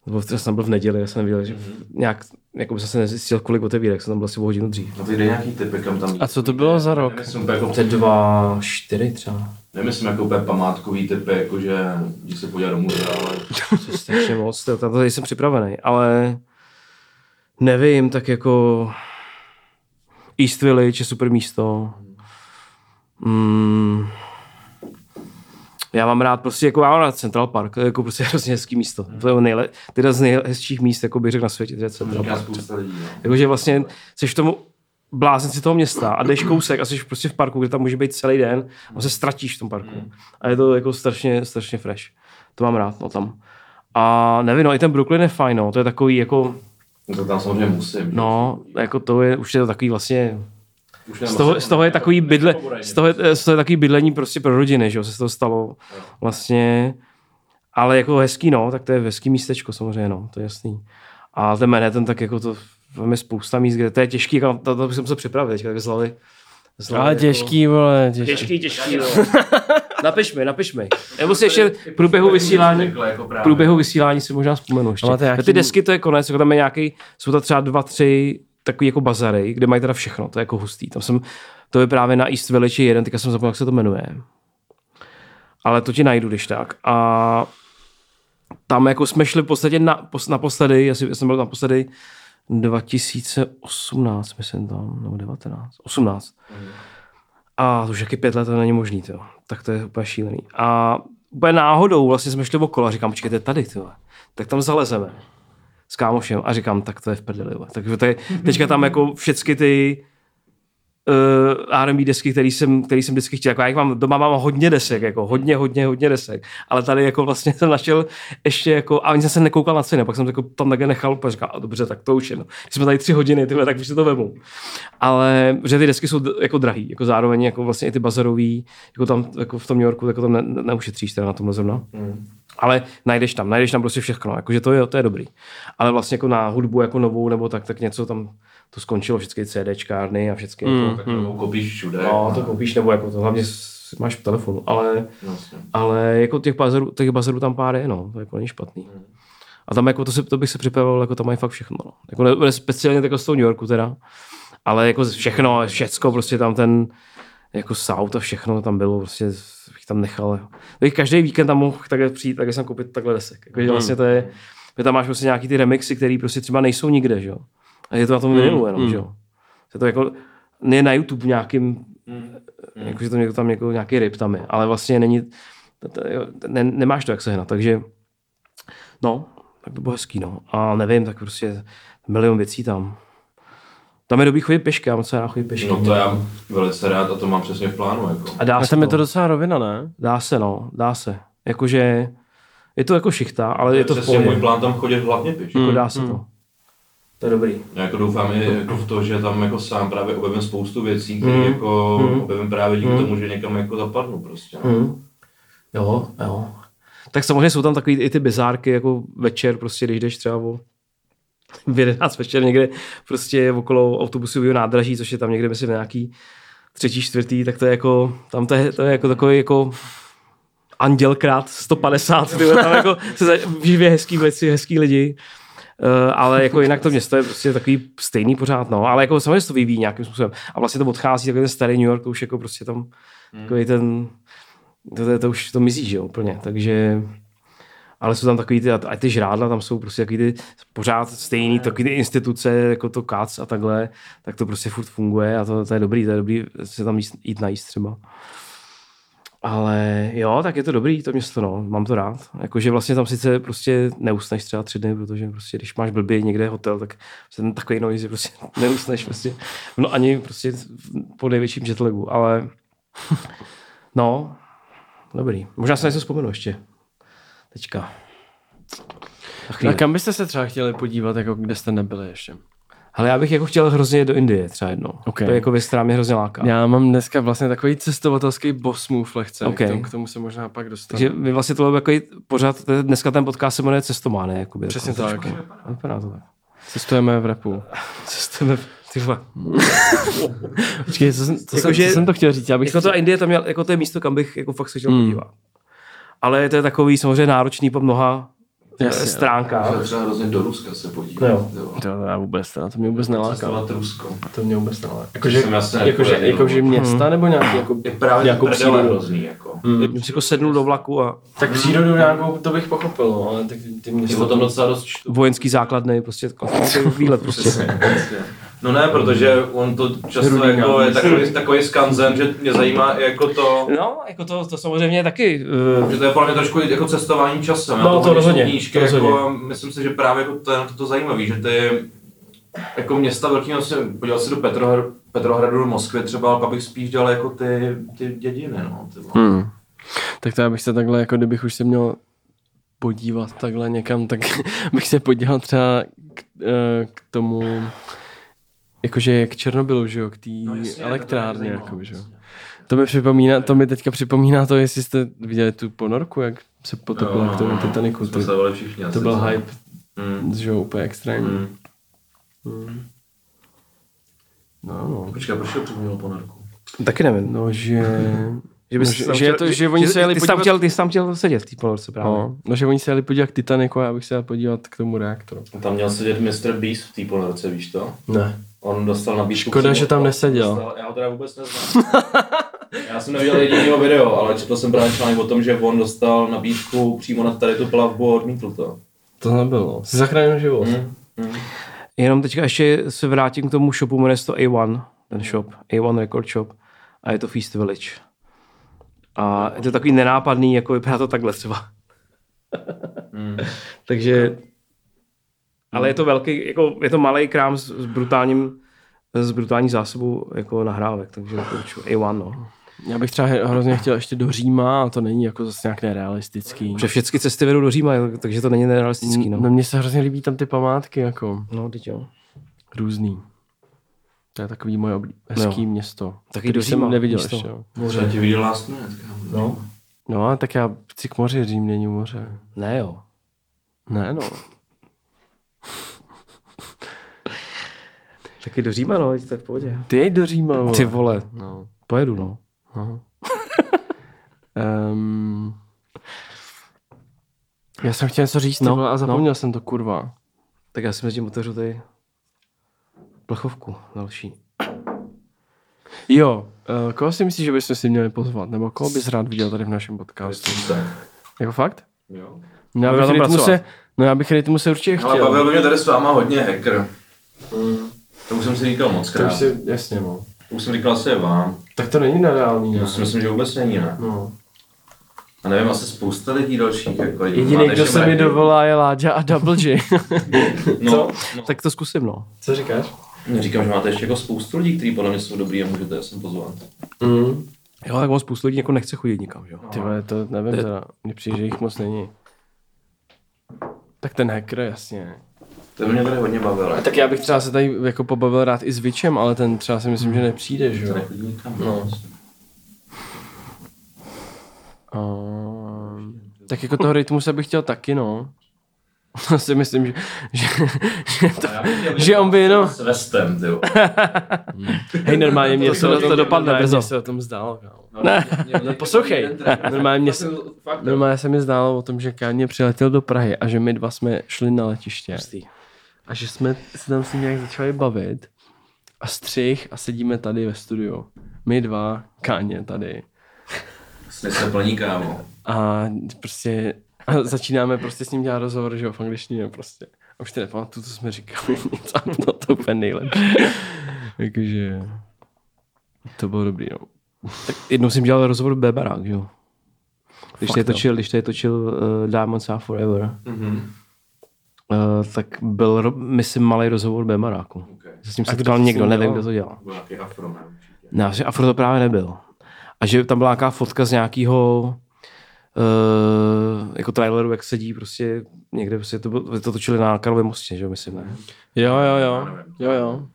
Nebo jsem tam byl v neděli, já jsem nevěděl, že nějak, jako by jsem se nezjistil, kolik otevírek, jsem tam byl asi o hodinu dřív. No ty nějaký typy, kam tam A co to bylo za rok? Nemyslím úplně jako, je dva, čtyři třeba. nemyslím jako úplně památkový typy, jako že když se podívat do muzea, ale To je strašně moc, to, to, to jsem připravený, ale nevím, tak jako East Village je super místo. Mm, já mám rád prostě, jako já mám rád Central Park, to je jako prostě hrozně hezký místo. To je nejle, teda z nejhezčích míst, jako bych řekl na světě, to je Central Park. No. Jakože vlastně jsi v tomu blázenci toho města a jdeš kousek a jsi prostě v parku, kde tam může být celý den a se ztratíš v tom parku. A je to jako strašně, strašně fresh. To mám rád, no tam. A nevím, no i ten Brooklyn je fajn, no. To je takový jako, No to tam samozřejmě musím. že? no, jako to je, už je to takový vlastně, Už z toho, z toho je takový bydle, z toho, je, z toho je takový bydlení prostě pro rodiny, že jo, se z toho stalo vlastně, ale jako hezký, no, tak to je hezký místečko samozřejmě, no, to je jasný. A ten Manhattan, tak jako to, tam je spousta míst, kde to je těžký, jako, to, to jsem se připravil teďka, tak z hlavy. Z hlavy Ale jako- těžký, vole, těžký. Těžký, těžký. napiš mi, napiš mi. Nebo si ještě v průběhu vysílání, jako v průběhu vysílání si možná vzpomenu ještě. A máte nějaký- Ty desky to je konec, jako tam je nějaký, jsou to třeba dva, tři takový jako bazary, kde mají teda všechno, to je jako hustý. Tam jsem, to je právě na East Village jeden, teďka jsem zapomněl, jak se to jmenuje. Ale to ti najdu, když tak. A tam jako jsme šli v podstatě na, pos- naposledy, já, jsem byl naposledy 2018, myslím tam, nebo 19, 18. A to už jaký pět let to není možný, to. tak to je úplně šílený. A úplně náhodou vlastně jsme šli okolo a říkám, počkejte tady, tyhle. tak tam zalezeme. s kámošem a říkám, tak to je v prdeli. Takže to je, teďka tam jako všechny ty uh, R&B desky, který jsem, který jsem vždycky chtěl. Jako já jich mám, doma mám hodně desek, jako hodně, hodně, hodně desek. Ale tady jako vlastně jsem našel ještě jako, a ani jsem se nekoukal na ceny, pak jsem jako tam také nechal, pak říkal, a dobře, tak to už je. No. Když jsme tady tři hodiny, tyhle, tak už si to vemu. Ale že ty desky jsou jako drahý, jako zároveň jako vlastně i ty bazarový, jako tam jako v tom New Yorku, jako tam ne, ne, neušetříš teda na tomhle zrovna. Mm. Ale najdeš tam, najdeš tam prostě všechno, jakože to je, to je dobrý. Ale vlastně jako na hudbu jako novou nebo tak, tak něco tam to skončilo, všechny CDčkárny a všechny Mm. jako, Tak to koupíš všude. No, to koupíš, nebo jako to hlavně máš v telefonu, ale, Vlastně. ale jako těch bazarů, těch bazarů tam pár je, no, to jako není špatný. A tam jako to, se, to bych se připravoval, jako tam mají fakt všechno. No. Jako ne, ne speciálně jako z toho New Yorku teda, ale jako všechno, všecko, prostě tam ten, jako sound a všechno tam bylo, prostě bych tam nechal. Bych každý víkend tam mohl takhle přijít, takhle jsem koupit takhle desek. Jako, že vlastně to je, že tam máš prostě nějaký ty remixy, které prostě třeba nejsou nikde, že jo. A je to na tom vinilu jenom, že jo. Je to jako, ne na YouTube nějakým, jakože to někdo tam jako nějaký ryb tam je, ale vlastně není, to, to, jo, ne, nemáš to jak sehnat, takže no, tak to bylo hezký, no. A nevím, tak prostě milion věcí tam. Tam je dobrý chodit pěšky, já moc rád chodit pěšky. No to já velice rád a to mám přesně v plánu. Jako. A dá A se tam je to, to docela rovina, ne? dá se, no, dá se. Jakože je to jako šichta, ale je to v přesně můj pohodě. plán tam chodit hlavně pěš. Jako dá se to. To je dobrý. Já jako doufám i jako v to, že tam jako sám právě objevím spoustu věcí, které Mm. jako Mm. objevím právě díky Mm. tomu, že někam jako zapadnu prostě. Hmm. Jo, jo. Tak samozřejmě jsou tam takový i ty bizárky, jako večer, prostě, když jdeš třeba o v 11 večer někde prostě okolo autobusového nádraží, což je tam někde myslím nějaký třetí, čtvrtý, tak to je jako, tam to je, to je jako takový jako anděl krát 150, tyhle, tam jako se za- živě hezký věci, hezký lidi. Uh, ale jako jinak to město je prostě takový stejný pořád, no. Ale jako samozřejmě se to vyvíjí nějakým způsobem. A vlastně to odchází takový ten starý New York, to už jako prostě tam takový ten, to, to, to, už to mizí, že jo, úplně. Takže, ale jsou tam takový ty, a ty žrádla tam jsou prostě takový ty pořád stejný, takový ty instituce, jako to KAC a takhle, tak to prostě furt funguje a to, to je dobrý, to je dobrý se tam jíst, jít najíst třeba. Ale jo, tak je to dobrý, to město, no, mám to rád. Jakože vlastně tam sice prostě neusneš třeba tři dny, protože prostě když máš blbě někde hotel, tak se ten takový noise prostě neusneš prostě. No ani prostě po největším jetlagu, ale no, dobrý. Možná se něco vzpomenu ještě. Teďka. A kam byste se třeba chtěli podívat, jako kde jste nebyli ještě? Ale já bych jako chtěl hrozně do Indie třeba jednou. Ok. To je jako věc, která mě hrozně láká. Já mám dneska vlastně takový cestovatelský boss move lehce. Ok. K, tomu, k tomu se možná pak dostanu. Takže my vlastně tohle jako pořád, to dneska ten podcast se jmenuje Cestomány. Jakoby, Přesně jako, tak. trošku. Vypadá to tak. Cestujeme v repu. Cestujeme, ty vole. Počkej, co, jsem, co, Jako, jsem, že- co jsem to chtěl říct? Já bych Jako ta Indie, tam měl, jako to je místo, kam bych jako fakt se chtěl Hmm. podívat. Ale to je takový samozřejmě náročný po mnoha Jasně, Jasně, stránkách. Já třeba hrozně do Ruska se podívat. Jo. jo. To, já vůbec, to, to mě vůbec neláká. Cestovat Rusko. To mě vůbec neláká. Jakože, Jakože, jakože města nebo nějaký jako... je právě prdele přírodu. hrozný, jako. Hmm. Jako sednul do vlaku a Tak přírodu nějakou, to bych pochopil, no, ale tak ty Je města... o tom docela dost čtu. vojenský základny, prostě výlet prostě. No ne, protože on to často Hrudý jako je takový, takový skanzen, že mě zajímá i jako to, No, jako to, to samozřejmě taky. Uh, že to je podle mě trošku jako cestování časem. No, to rozhodně, Knížky, to rozhodně. jako, myslím si, že právě jako to je na to, to zajímavé, že ty jako města velký, vlastně, podíval se do Petrohradu, Petrohradu do Moskvy třeba, ale pak bych spíš dělal jako ty, ty dědiny, no. Ty. Hmm. Tak to já bych se takhle, jako kdybych už se měl podívat takhle někam, tak bych se podíval třeba k, eh, k tomu, jakože k Černobylu, že jo, k té No jasně, elektrárně, jako, že jo. To mi připomíná, to mi teďka připomíná to, jestli jste viděli tu ponorku, jak se potopila Jo, k tomu no, Titaniku. To, všichni. to byl hype, Mm. že jo, úplně extrémní. Mm. No, no. Počkej, proč to připomnělo ponorku? taky nevím. No, že... Že, No, že- že je to- že oni se jeli ty, jsi tam podívat- chtěl, ty jsi tam chtěl sedět v té ponorce právě. No, no, že oni se jeli podívat k Titaniku a já bych se jel podívat k tomu reaktoru. Tam měl sedět Mr. Beast v té ponorce, víš to? Ne. On dostal nabídku. Škoda, že tam neseděl. Dostal, já ho teda vůbec neznám. já jsem neviděl jedinýho video, ale četl jsem právě článek o tom, že on dostal nabídku přímo na tady tu plavbu a odmítl to. To nebylo. Jsi zachránil život. Mm. Mm. Jenom teďka ještě se vrátím k tomu shopu, jmenuje se to A1, ten shop, A1 Record Shop a je to Feast Village. A je to takový nenápadný, jako vypadá to takhle třeba. Mm. Takže Ale je to velký, jako, je to malý krám s, s brutálním s brutální zásobou jako nahrávek, takže doporučuji. A1, no. Já bych třeba hrozně chtěl ještě do Říma, a to není jako zase nějak nerealistický. Protože všechny cesty vedou do Říma, takže to není nerealistický, no. No mně se hrozně líbí tam ty památky, jako No, teď jo. různý. To je takový moje oblí- hezký Jo. město. Taky do Říma, jsem neviděl místo. ještě. jo. Ti viděl last minute. No. No a tak já chci k moři, Řím není u moře. Ne, jo. Ne no. Taky do Říma, no, to je v pohodě. Ty jej do Říma. vole. Ty vole, No. pojedu, no. Aha. um, já jsem chtěl něco říct, No, no, a zapomněl jsem to, kurva. Tak já si mezi tím otevřu tady plechovku další. Jo, uh, koho si myslíš, že bychom si měli pozvat? Nebo koho bys rád viděl tady v našem podcastu? Jako fakt? Jo. No, já bych pracovat. se, no já bych rytmu se určitě chtěl. Ale bavil by mě tady s váma hodně hacker. To už jsem si říkal moc to krát. už si, jasně no. To už jsem říkal asi vám. Tak to není nereálný, ne? To si myslím, že vůbec není, ne? No. A nevím, asi spousta lidí dalších. Jako Jediný, kdo se mi dovolá, je Láďa a Double J. No, no. Tak to zkusím, no. Co říkáš? Já říkám, že máte ještě jako spoustu lidí, kteří podle mě jsou dobrý a můžete sem pozvat. Mm. Jo, tak on spoustu lidí jako nechce chodit nikam, že jo. Ty vole, to nevím teda. Mně přijde, že jich moc není. Tak ten hacker, jasně. To mě tady hodně bavilo. Tak já bych třeba se tady jako pobavil rád i s Vičem, ale ten třeba si myslím, že nepřijde, že To jo. No. Um, tak jako toho rytmu se bych chtěl taky, no. Já si myslím, že, že, že, to, že on by jenom... S vestem, ty jo. Hej, normálně mě To to tom- dopadne brzo. mě se o tom zdálo, kámo. No poslouchej, normálně mě se, normálně se mi zdálo o tom, že Káně přiletěl do Prahy a že my dva jsme šli na letiště a že jsme se tam s ním nějak začali bavit a střih a sedíme tady ve studiu. My dva, Káně tady. Sny se plní, kámo. A prostě a začínáme prostě s ním dělat rozhovor, že jo, v angličtině prostě. A už to nepamatuju, co jsme říkali, nic a bylo to úplně nejlepší. Jakože to bylo dobrý, no. Jednou jsem dělal rozhovor Bebarák, že jo. Když jo. točil, když tady točil uh, Diamonds Are Forever, Mhm. uh, tak byl, ro- myslím, malý rozhovor Bebaráku. Okay. Se s ním setkal to někdo, nevím, dělal? kdo to dělal. Byl nějaký afro, ne? že Afro to právě nebyl. A že tam byla nějaká fotka z nějakého uh, jako traileru, jak sedí prostě někde, prostě to, bylo, to točili na Karlově mostě, že jo, myslím, ne? Jo, jo, jo. Jo, jo.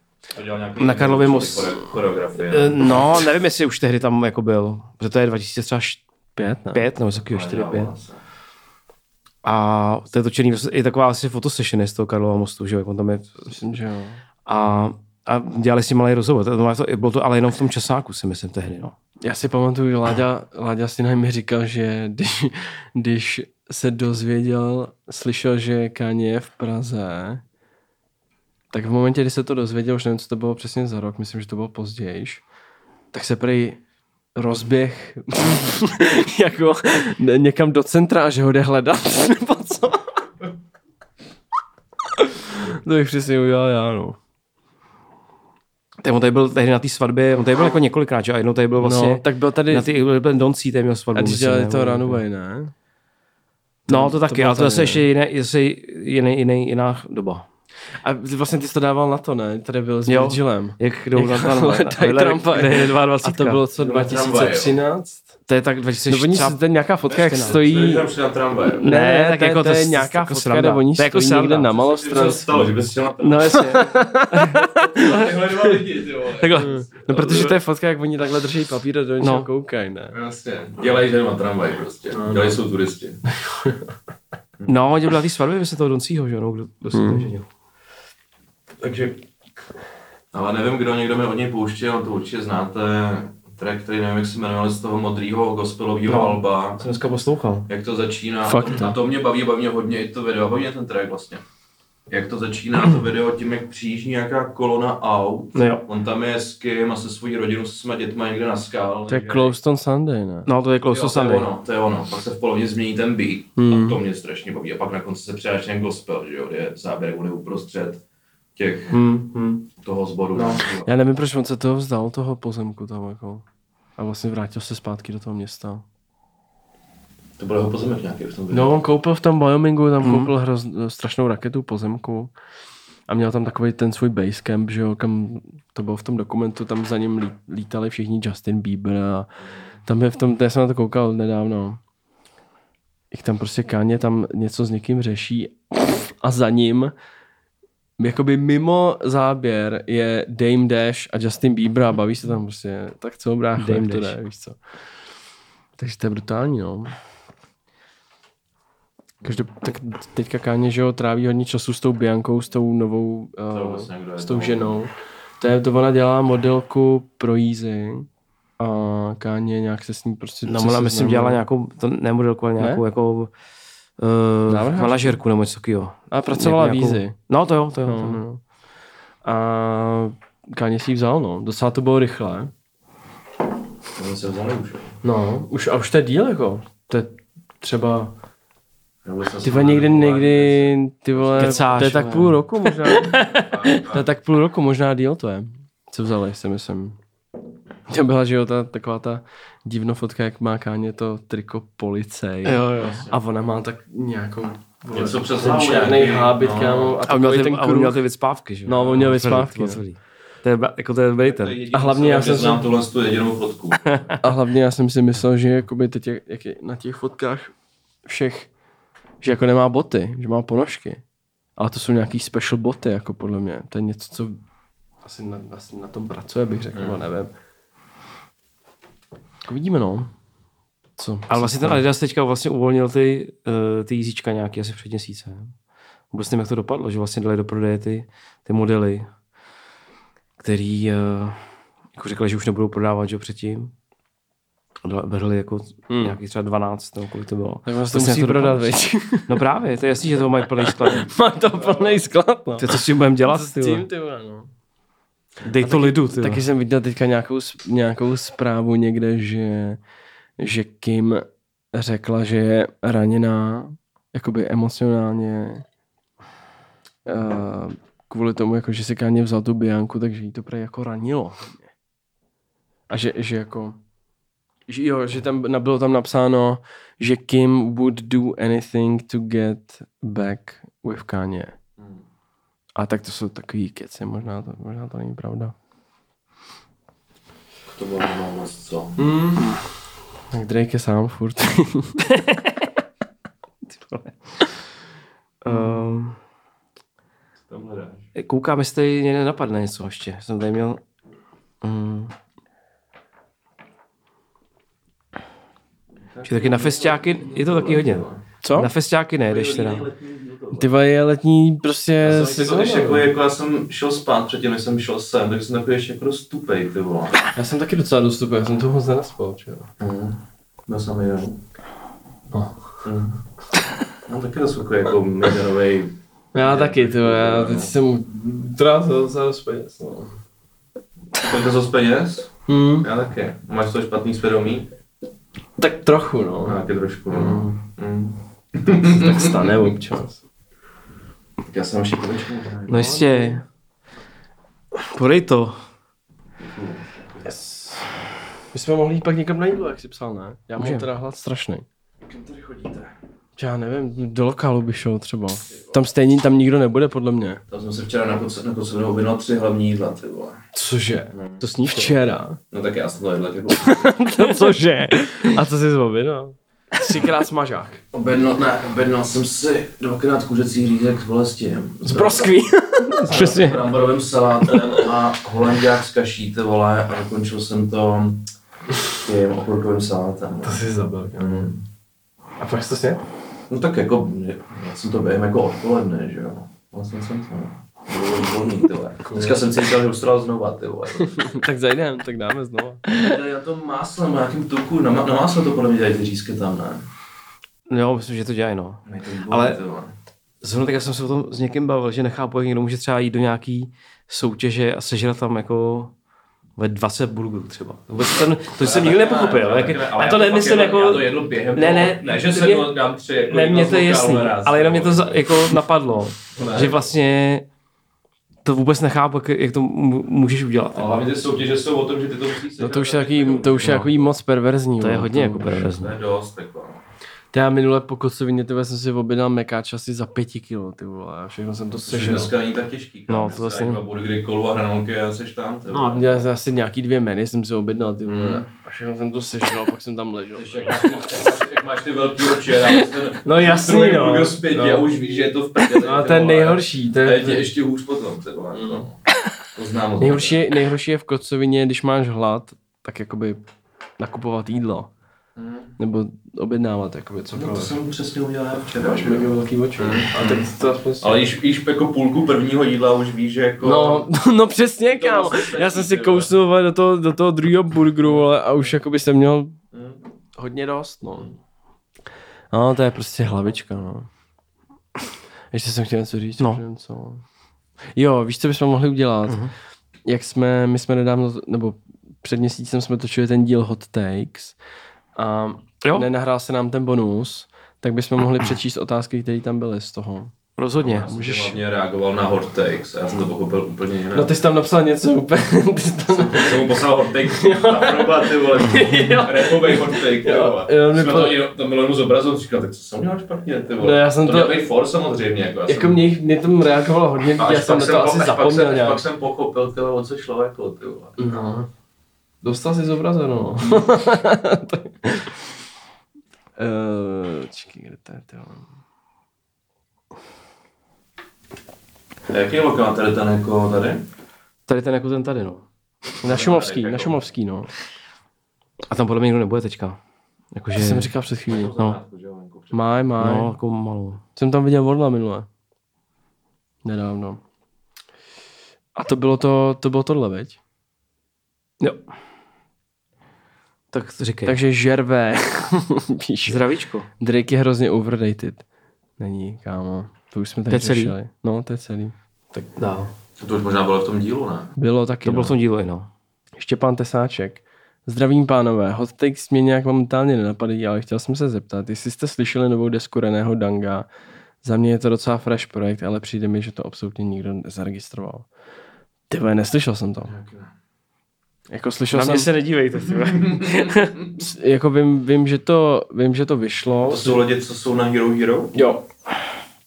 Na Karlově most- choreografie. Eh, No, nevím, jestli už tehdy tam jako byl, protože to je 2005 Pět, ne? nebo něco takového, 4, 5. Vlastně. A to je točený, i taková asi fotosession je z toho Karlova mostu, že jo, on tam je. Myslím, že jo. A, a dělali si malý rozhovor, to, to, bylo to ale jenom v tom časáku, si myslím, tehdy, no. Já si pamatuju, že Láďa, Láďa Sinaj mi říkal, že když, když se dozvěděl, slyšel, že Kanye je v Praze, tak v momentě, kdy se to dozvěděl, už nevím, co to bylo přesně za rok, myslím, že to bylo později, tak se prej rozběh jako někam do centra a že ho jde hledat, nebo co? to bych přesně udělal já, no. Tak on tady byl tehdy na té svatbě, on tady byl jako několikrát, že? A jednou tady byl vlastně no, tak byl tady, na ty byl Don C, tady měl svatbu. a když dělali to Runaway, ne? No, to taky, bylo ale to zase ještě jiné, zase jiný, jiný, jiná doba. A vlastně ty jsi to dával na to, ne? Tady byl s Jo. Virgilem. Jak jdou na tramvaj. je 22. A to bylo co, Jdou na tramvaj, 2013? to je tak No 2004. oni se tady nějaká fotka, jak 14. stojí... Tam šli na tramvaj. Ne, ne, tak to, jako to, to je nějaká jako fotka, kde oni To je jako stojí někde na se malostranství. stalo, že bys chtěl na No jasně. Takhle. No protože to je fotka, jak oni takhle drží papír a do něčeho No. koukají, ne? Jasně. Dělají, že na tramvaj prostě. Dělají, jsou turisti. No, oni byli na té svatbě, myslím toho Doncího, že jo, no, kdo, kdo se to ženil. Takže... Ale nevím, kdo někdo mi od něj pouštěl, to určitě znáte. Track, který nevím, jak se jmenoval z toho modrýho gospelového No. alba. Jsem dneska poslouchal. Jak to začíná. Fakt, a to mě baví, baví mě hodně i to video, baví mě ten track vlastně. Jak to začíná, to video tím, jak přijíždí nějaká kolona aut. No jo. On tam je s kým a se svojí rodinou, se svýma dětma někde na skál. To je on Sunday, ne? No, to je Close Jo, to to je Sunday. ono, to je ono. Pak se v polovině změní ten beat Hmm. a to mě strašně baví. A pak na konci se přidáš ten gospel, že jo, kde je záběr bude uprostřed těch, Hmm, hmm. toho sboru. No. Já nevím, proč on se toho vzdal, toho pozemku tam jako. A vlastně vrátil se zpátky do toho města. To byl jeho pozemek nějaký v tom videu. No, on koupil v tom Wyomingu, tam Mhm. koupil hroz, strašnou raketu pozemku a měl tam takový ten svůj basecamp, že jo, kam to bylo v tom dokumentu, tam za ním lí- lítali všichni Justin Bieber a tam je v tom, já jsem na to koukal nedávno, jak tam prostě Káně tam něco s někým řeší a za ním jakoby mimo záběr je Dame Dash a Justin Bieber a baví se tam prostě, tak co brácho, Dame to Dash. jde, víš co. Takže to je brutální, no. Každop, tak teďka Káně, že jo, tráví hodně času s tou Biankou, s tou novou, To uh, s tou to. ženou. To je, to ona dělá modelku pro Easy a Káně nějak se s ní prostě... No, ona myslím dělala nějakou, to ne modelku, ale nějakou jako uh, manažerku nebo něco takového. A pracovala v Nějakou- Easy. No to jo, to jo. No, to jo. no, no. A Káně si ji vzal, no. Docela to bylo rychle. To se vzali už. No, už, a už to je díl, jako. To je třeba... Ty vole, někdy, někdy, ty vole, Kecáš, to je tak půl roku možná. to je tak půl roku, možná díl to je. Co vzali, si myslím. To byla, že jo, ta, taková ta divno fotka, jak má Káně to triko policej. Jo, jo. A ona má tak nějakou vole, Něco přes ten hlavu černý nějaký, hábit, no. kámo. A, A on měl ty, ten a on měl ty vyspávky, že jo? No, on měl vyspávky, to no. je, jako to je dobrý ten. A hlavně já jsem si- znám tuhle tu jedinou fotku. A hlavně já jsem si myslel, že jakoby teď, jak- jak je na těch fotkách všech, že jako nemá boty, že má ponožky. Ale to jsou nějaký special boty, jako podle mě. To je něco, co asi na, asi na tom pracuje, bych řekl, hmm. nevím. Jako vidíme, no. Co? Ale vlastně ten Adidas teďka vlastně uvolnil ty, uh, ty jízíčka nějaký asi před měsícem. Vůbec nevím, jak to dopadlo, že vlastně dali do prodeje ty, ty modely, který uh, jako řekli, že už nebudou prodávat, že jo, předtím. Brali jako Hmm. nějakých třeba 12, nebo kolik to bylo. Tak vlastně to musí to prodat, veď. No právě, to je jasný, že to mají plný sklad. Má to plný sklad, no. To co s tím budeme dělat, Co ty s tím, ty no. Dej to lidu, ty. Taky jsem viděl teďka nějakou, nějakou zprávu někde, že, že Kim řekla, že je raněná jakoby emocionálně uh, kvůli tomu, jako, že si Káně vzal tu Bianku, takže jí to prej jako ranilo. A že, že jako že jo, že tam bylo tam napsáno, že Kim would do anything to get back with Kanye. A tak to jsou takový keci, možná to, možná to není pravda. To bylo moc co. Mm. Tak Drake je sám furt. Um, Tam hledáš. koukám, jestli tady mě nenapadne něco ještě. Jsem tady měl... Um, že taky na festiáky je to taky hodně. Co? Na festiáky nejdeš teda. Ty vole, je letní prostě Já jsem jako, jako, jako, já jsem šel spát předtím, než jsem šel sem, tak jsem takový ještě jako dost tupej, ty vole. Já jsem taky docela dostupný, já jsem toho moc nenaspal, čo? Mm. Byl jsem jeden. No. Mm. No taky dost jako, jako medianovej. Já taky, ty vole, já teď jsem utrácel docela dost peněz, no. Kolik to z peněz? Hmm. Já taky. Máš to špatný svědomí? Tak trochu, no. No, taky trošku, no. Mm. tak stane občas. Tak já jsem ještě. No jistě. Podej to. Yes. My jsme mohli jít pak někam na jídlo, jak jsi psal, ne? Já mám Můžem. teda hlad strašný. Kam tady chodíte? Já nevím, do lokálu by šel třeba. Tam stejně tam nikdo nebude, podle mě. Tam jsem se včera na koce objednal tři hlavní jídla, ty vole. Cože? No. To sníš včera? No tak já jsem to jedl jako... To cože? A co jsi zobjednal? Třikrát smažák. Objednal, ne, objednal jsem si dvakrát kuřecí řízek s bolestím. Z broskví. Přesně. bramborovým salátem a holanděk s kaší, ty vole, a dokončil jsem to tím okurkovým salátem. To jsi zabil, Mm. A pak jsi to sněl? No tak jako, já jsem to během jako odpoledne, že jo. Vlastně jsem to. Bylo výborný, ty vole. Dneska jsem cítil, že ustral znova, ty vole. tak zajdem, tak dáme znova. Tady na tom másle, na nějakým tuku, na, na másle to podle mě dělají ty řízky tam, ne? Jo, myslím, že to dělají, no. To Ale-. Zrovna tak já jsem se o tom s někým bavil, že nechápu, jak někdo může třeba jít do nějaký soutěže a sežrat tam jako ve 20 burgerů třeba. Vůbec ten, to jsem nikdy nepochopil. Jak, a to nemyslím jako... Já to jedl během Ne, toho- ne, ne, že to se mě- to dám tři jako Ne, z to je jasný, ale jenom ty mě to za, jako napadlo, Ne. že vlastně to vůbec nechápu, jak, to můžeš udělat. A hlavně ty soutěže jsou o tom, že ty to musíš No to už je takový, to už je takový moc perverzní. To je vole, hodně jako perverzní. To je dost, jako. Já minule po kocovině tebe jsem si objednal mekáč asi za pěti kilo, ty vole, a všechno jsem to sežral. dneska není tak těžký. No, to Dneska vlastně- Dva burgery, kolu a hranolky a seš tam. ty vole. No, já asi nějaký dvě meny jsem si objednal, ty vole, Mm. a všechno jsem to sežral, pak jsem tam ležel. Ještě jak máš, ty, jak máš, ty velký oči a ten No jasný, no. zpětně No. a už víš, že je to v prdeli. No a to je nejhorší, to A je je, tě ještě hůř potom, ty vole. No. To znám nejhorší, nejhorší je v kocovině, když máš hlad, tak jakoby nakupovat jídlo. Mm. Nebo objednávat, jakoby No, to jsem přesně udělal včera. Máš mega velký oči. A teď to aspoň Ale již, již jako půlku prvního jídla už víš, že jako... No, no přesně, kámo. vlastně Já jsem si kousnul do toho, do toho druhého burgeru, ale a už jakoby jsem měl Mm. hodně dost, no. No, to je prostě hlavička, no. Ještě jsem chtěl něco říct, No. co. Jo, víš, co bychom mohli udělat? Uh-huh. Jak jsme, my jsme nedávno, nebo před měsícem jsme točili ten díl Hot Takes a Jo. nenahrál se nám ten bonus, tak bychom mohli přečíst otázky, které tam byly z toho. Rozhodně. Já jsem hlavně reagoval na hot takes, já jsem to pochopil úplně jinak. No ty jsi tam napsal něco úplně, ty jsi tam... jsem mu poslal hot take na proba, ty vole. Repovej hot take, ty vole. jo, Jsme po- to, to bylo jenom zobrazil, říkal, tak co jsem udělal špatně, ty vole. No, já jsem to... to- měl být for samozřejmě, jako já Jako jsem... mě, mě tomu reagovalo hodně A já jsem pak na to po- asi zapomněl jsem- nějak. Pak jsem pochopil, ty vole, o co šlo, jako, ty vole. No. Dostal jsi zobrazeno. Uh, čekaj, kde to je, ty vole. A Jaký je lokál tady ten jako tady? Tady ten jako ten tady, no. Na Šumovský, jako- na Šumovský, no. A tam podle mě nikdo nebude teďka. Jakože, jsem říkal před chvílí. No. Máj, máj. no, jako malou. Jsem tam viděl Vodla minule. Nedávno. A to bylo to, to bylo tohle, veď? Jo. Tak říkej. Takže žervé. Píše. Zdravíčko. Drake je hrozně overrated. Není, kámo. To už jsme tady To celý? řešili. No, to je celý. Tak dál. To už možná bylo v tom dílu, ne? Bylo taky, To bylo no. v tom dílu, no. Štěpán Tesáček. Zdravím pánové, hot takes mě nějak momentálně nenapadají, ale chtěl jsem se zeptat, jestli jste slyšeli novou desku Reného Danga. Za mě je to docela fresh projekt, ale přijde mi, že to absolutně nikdo nezaregistroval. Ty neslyšel jsem to. Jako slyšel Na jsem, mě se nedívejte. jako vím, vím, že to, vím, že to vyšlo. To jsou lidi, co jsou na Hero Hero? Jo.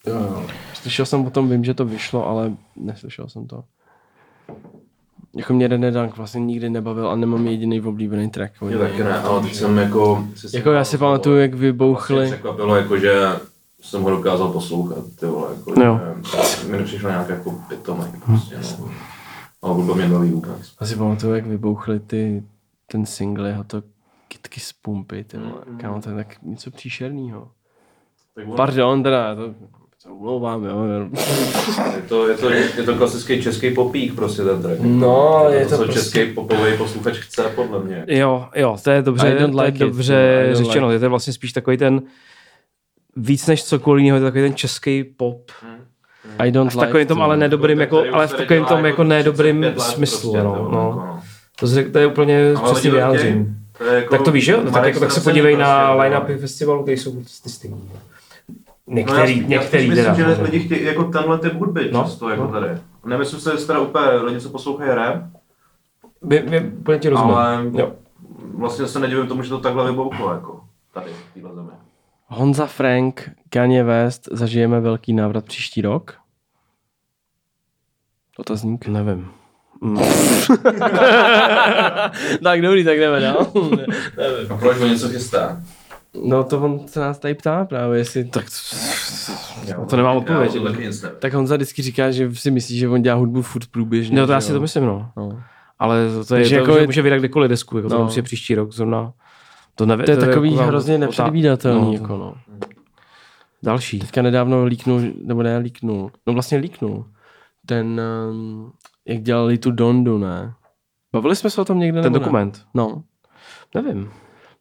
jo, jo. Slyšel jsem o tom, vím, že to vyšlo, ale neslyšel jsem to. Jako mě René Dank vlastně nikdy nebavil a nemám jediný oblíbený track. něj. taky ne, ale teď jsem jako... si Jako já si pamatuju, jak Vlastně vybouchli. překvapilo, jako, že jsem ho dokázal poslouchat, ty vole, jako, Jo. že mi nepřišlo nějak jako pitomek, prostě, no. Ale hudba mě baví vůbec. Já si pamatuju, jak vybouchly ty, ten single, jeho to kitky z pumpy, ty vole. Mm. Kámo, to je tak něco příšernýho. Tak on- Pardon, teda, to, to umlouvám, jo. Je to, je, to, je to klasický český popík, prostě ten track. No, je to, to co prostě- český popový posluchač chce, podle mě. Jo, jo, to je dobře, I don't to je like it, dobře no, I don't řečeno. like Je to vlastně spíš takový ten, víc než cokoliv jiného, je to takový ten český pop. I don't V takovém tom ale nedobrým, jako, ale v takovém tom jako nedobrým 35 let smyslu. prostě, no, to, no. jako, To, zře- to je úplně Ale přesně to vyjádřím. To jako Tak to víš, jo? No, tak, jako, tak se podívej na prostě, line-upy festivalu, které jsou ty stejný. No, Některý, já, některý já teda. myslím, že no. lidi chtějí jako tenhle typ hudby No, často, jako no. tady. Nemyslím si, že teda úplně lidi, co poslouchají rap, Vy, vy, úplně ti rozumím. ale Jo. vlastně se nedivím tomu, že to takhle vybouchlo, jako tady, v téhle zemi. Honza Frank, Kanye West, zažijeme velký návrat příští rok? Otazník. Nevím. Mm. tak dobrý, tak jdeme dál. A proč o něco chystá? no to on se nás tady ptá právě, jestli... Tak to, to nemám odpověď. Já to nevím. Tak Honza vždycky říká, že si myslí, že on dělá hudbu furt průběžně. No to já že si jo? to myslím, no. No. Ale to, to je, to, jako je- může vydat kdykoliv desku, jako to No. musí příští rok zrovna. To, neve, To je takový jako hrozně nepředvídatelný, no, jako no. Další. Teďka nedávno líknul, nebo ne líknul, no vlastně líknul, ten, um, jak dělali tu Dondu, ne? Bavili jsme se o tom někde? Ten nebo ne? dokument. No. Nevím.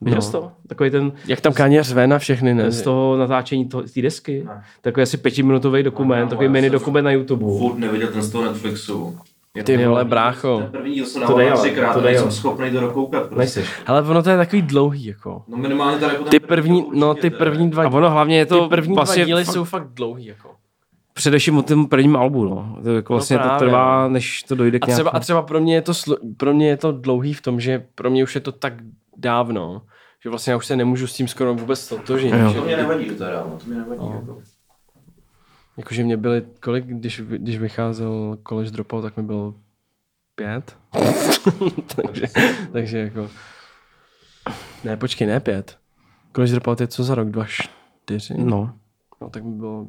Viděl No. to? Takový ten Jak tam Káně řve na všechny, ne? z toho natáčení to- té desky. Ne. Takový asi pětiminutový dokument, No, takový já mini jsem dokument na YouTube. Furt neviděl ten z toho Netflixu. Ty Jo, vole, Ten brácho. první díl se To dával třikrát to nejsem ale. schopný to dokoukat. Prostě. Ale ono to je takový dlouhý, jako. No minimálně tady jako ten Ty první první, no ty první dva, A ono hlavně je to ty první vlastně dva díly fakt- jsou fakt dlouhý, jako. Především o tom prvním albu, no. To jako vlastně to právě, trvá, než to dojde k A třeba, nějakému. a třeba pro mě je to, slo, pro mě je to dlouhý v tom, že pro mě už je to tak dávno, že vlastně já už se nemůžu s tím skoro vůbec. Že, To mě nevadí teda, no, to mě nevadí. No. Jako. jakože mě byly, kolik, když, když vycházel College Dropout, tak mi bylo pět. takže, takže jako, ne, počkej, ne pět. College Dropout je co za rok? Dva, čtyři? No. no tak mi bylo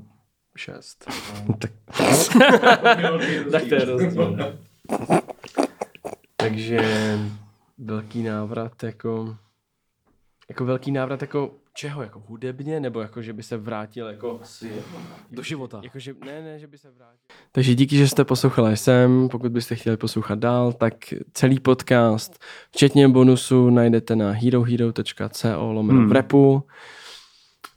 šest. tak tak to je rozdíl. Takže velký návrat jako jako velký návrat jako čeho? Jako hudebně? Nebo jako, že by se vrátil jako do života. jako, že, ne, ne, že by se vrátil. Takže díky, že jste poslouchali sem. Pokud byste chtěli poslouchat dál, tak celý podcast, včetně bonusu, najdete na herohero.co lomeno Hmm. v repu.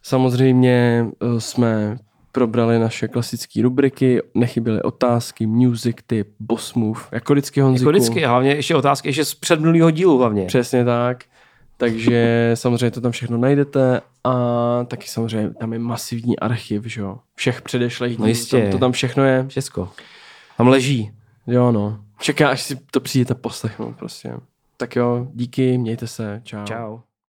Samozřejmě eh, jsme probrali naše klasické rubriky, nechyběly otázky, music tip, boss move, jako vždycky Honziku. Jako vždycky, a hlavně ještě otázky ještě z předminulého dílu hlavně. Přesně tak. Takže samozřejmě to tam všechno najdete a taky samozřejmě tam je masivní archiv, že jo. Všech předešlých dílů, jistě. tam, to tam všechno je. Všechno. Tam leží. Jo no. Čeká, až si to přijdete poslechnout prostě. Tak jo, díky, mějte se, čau. Čau.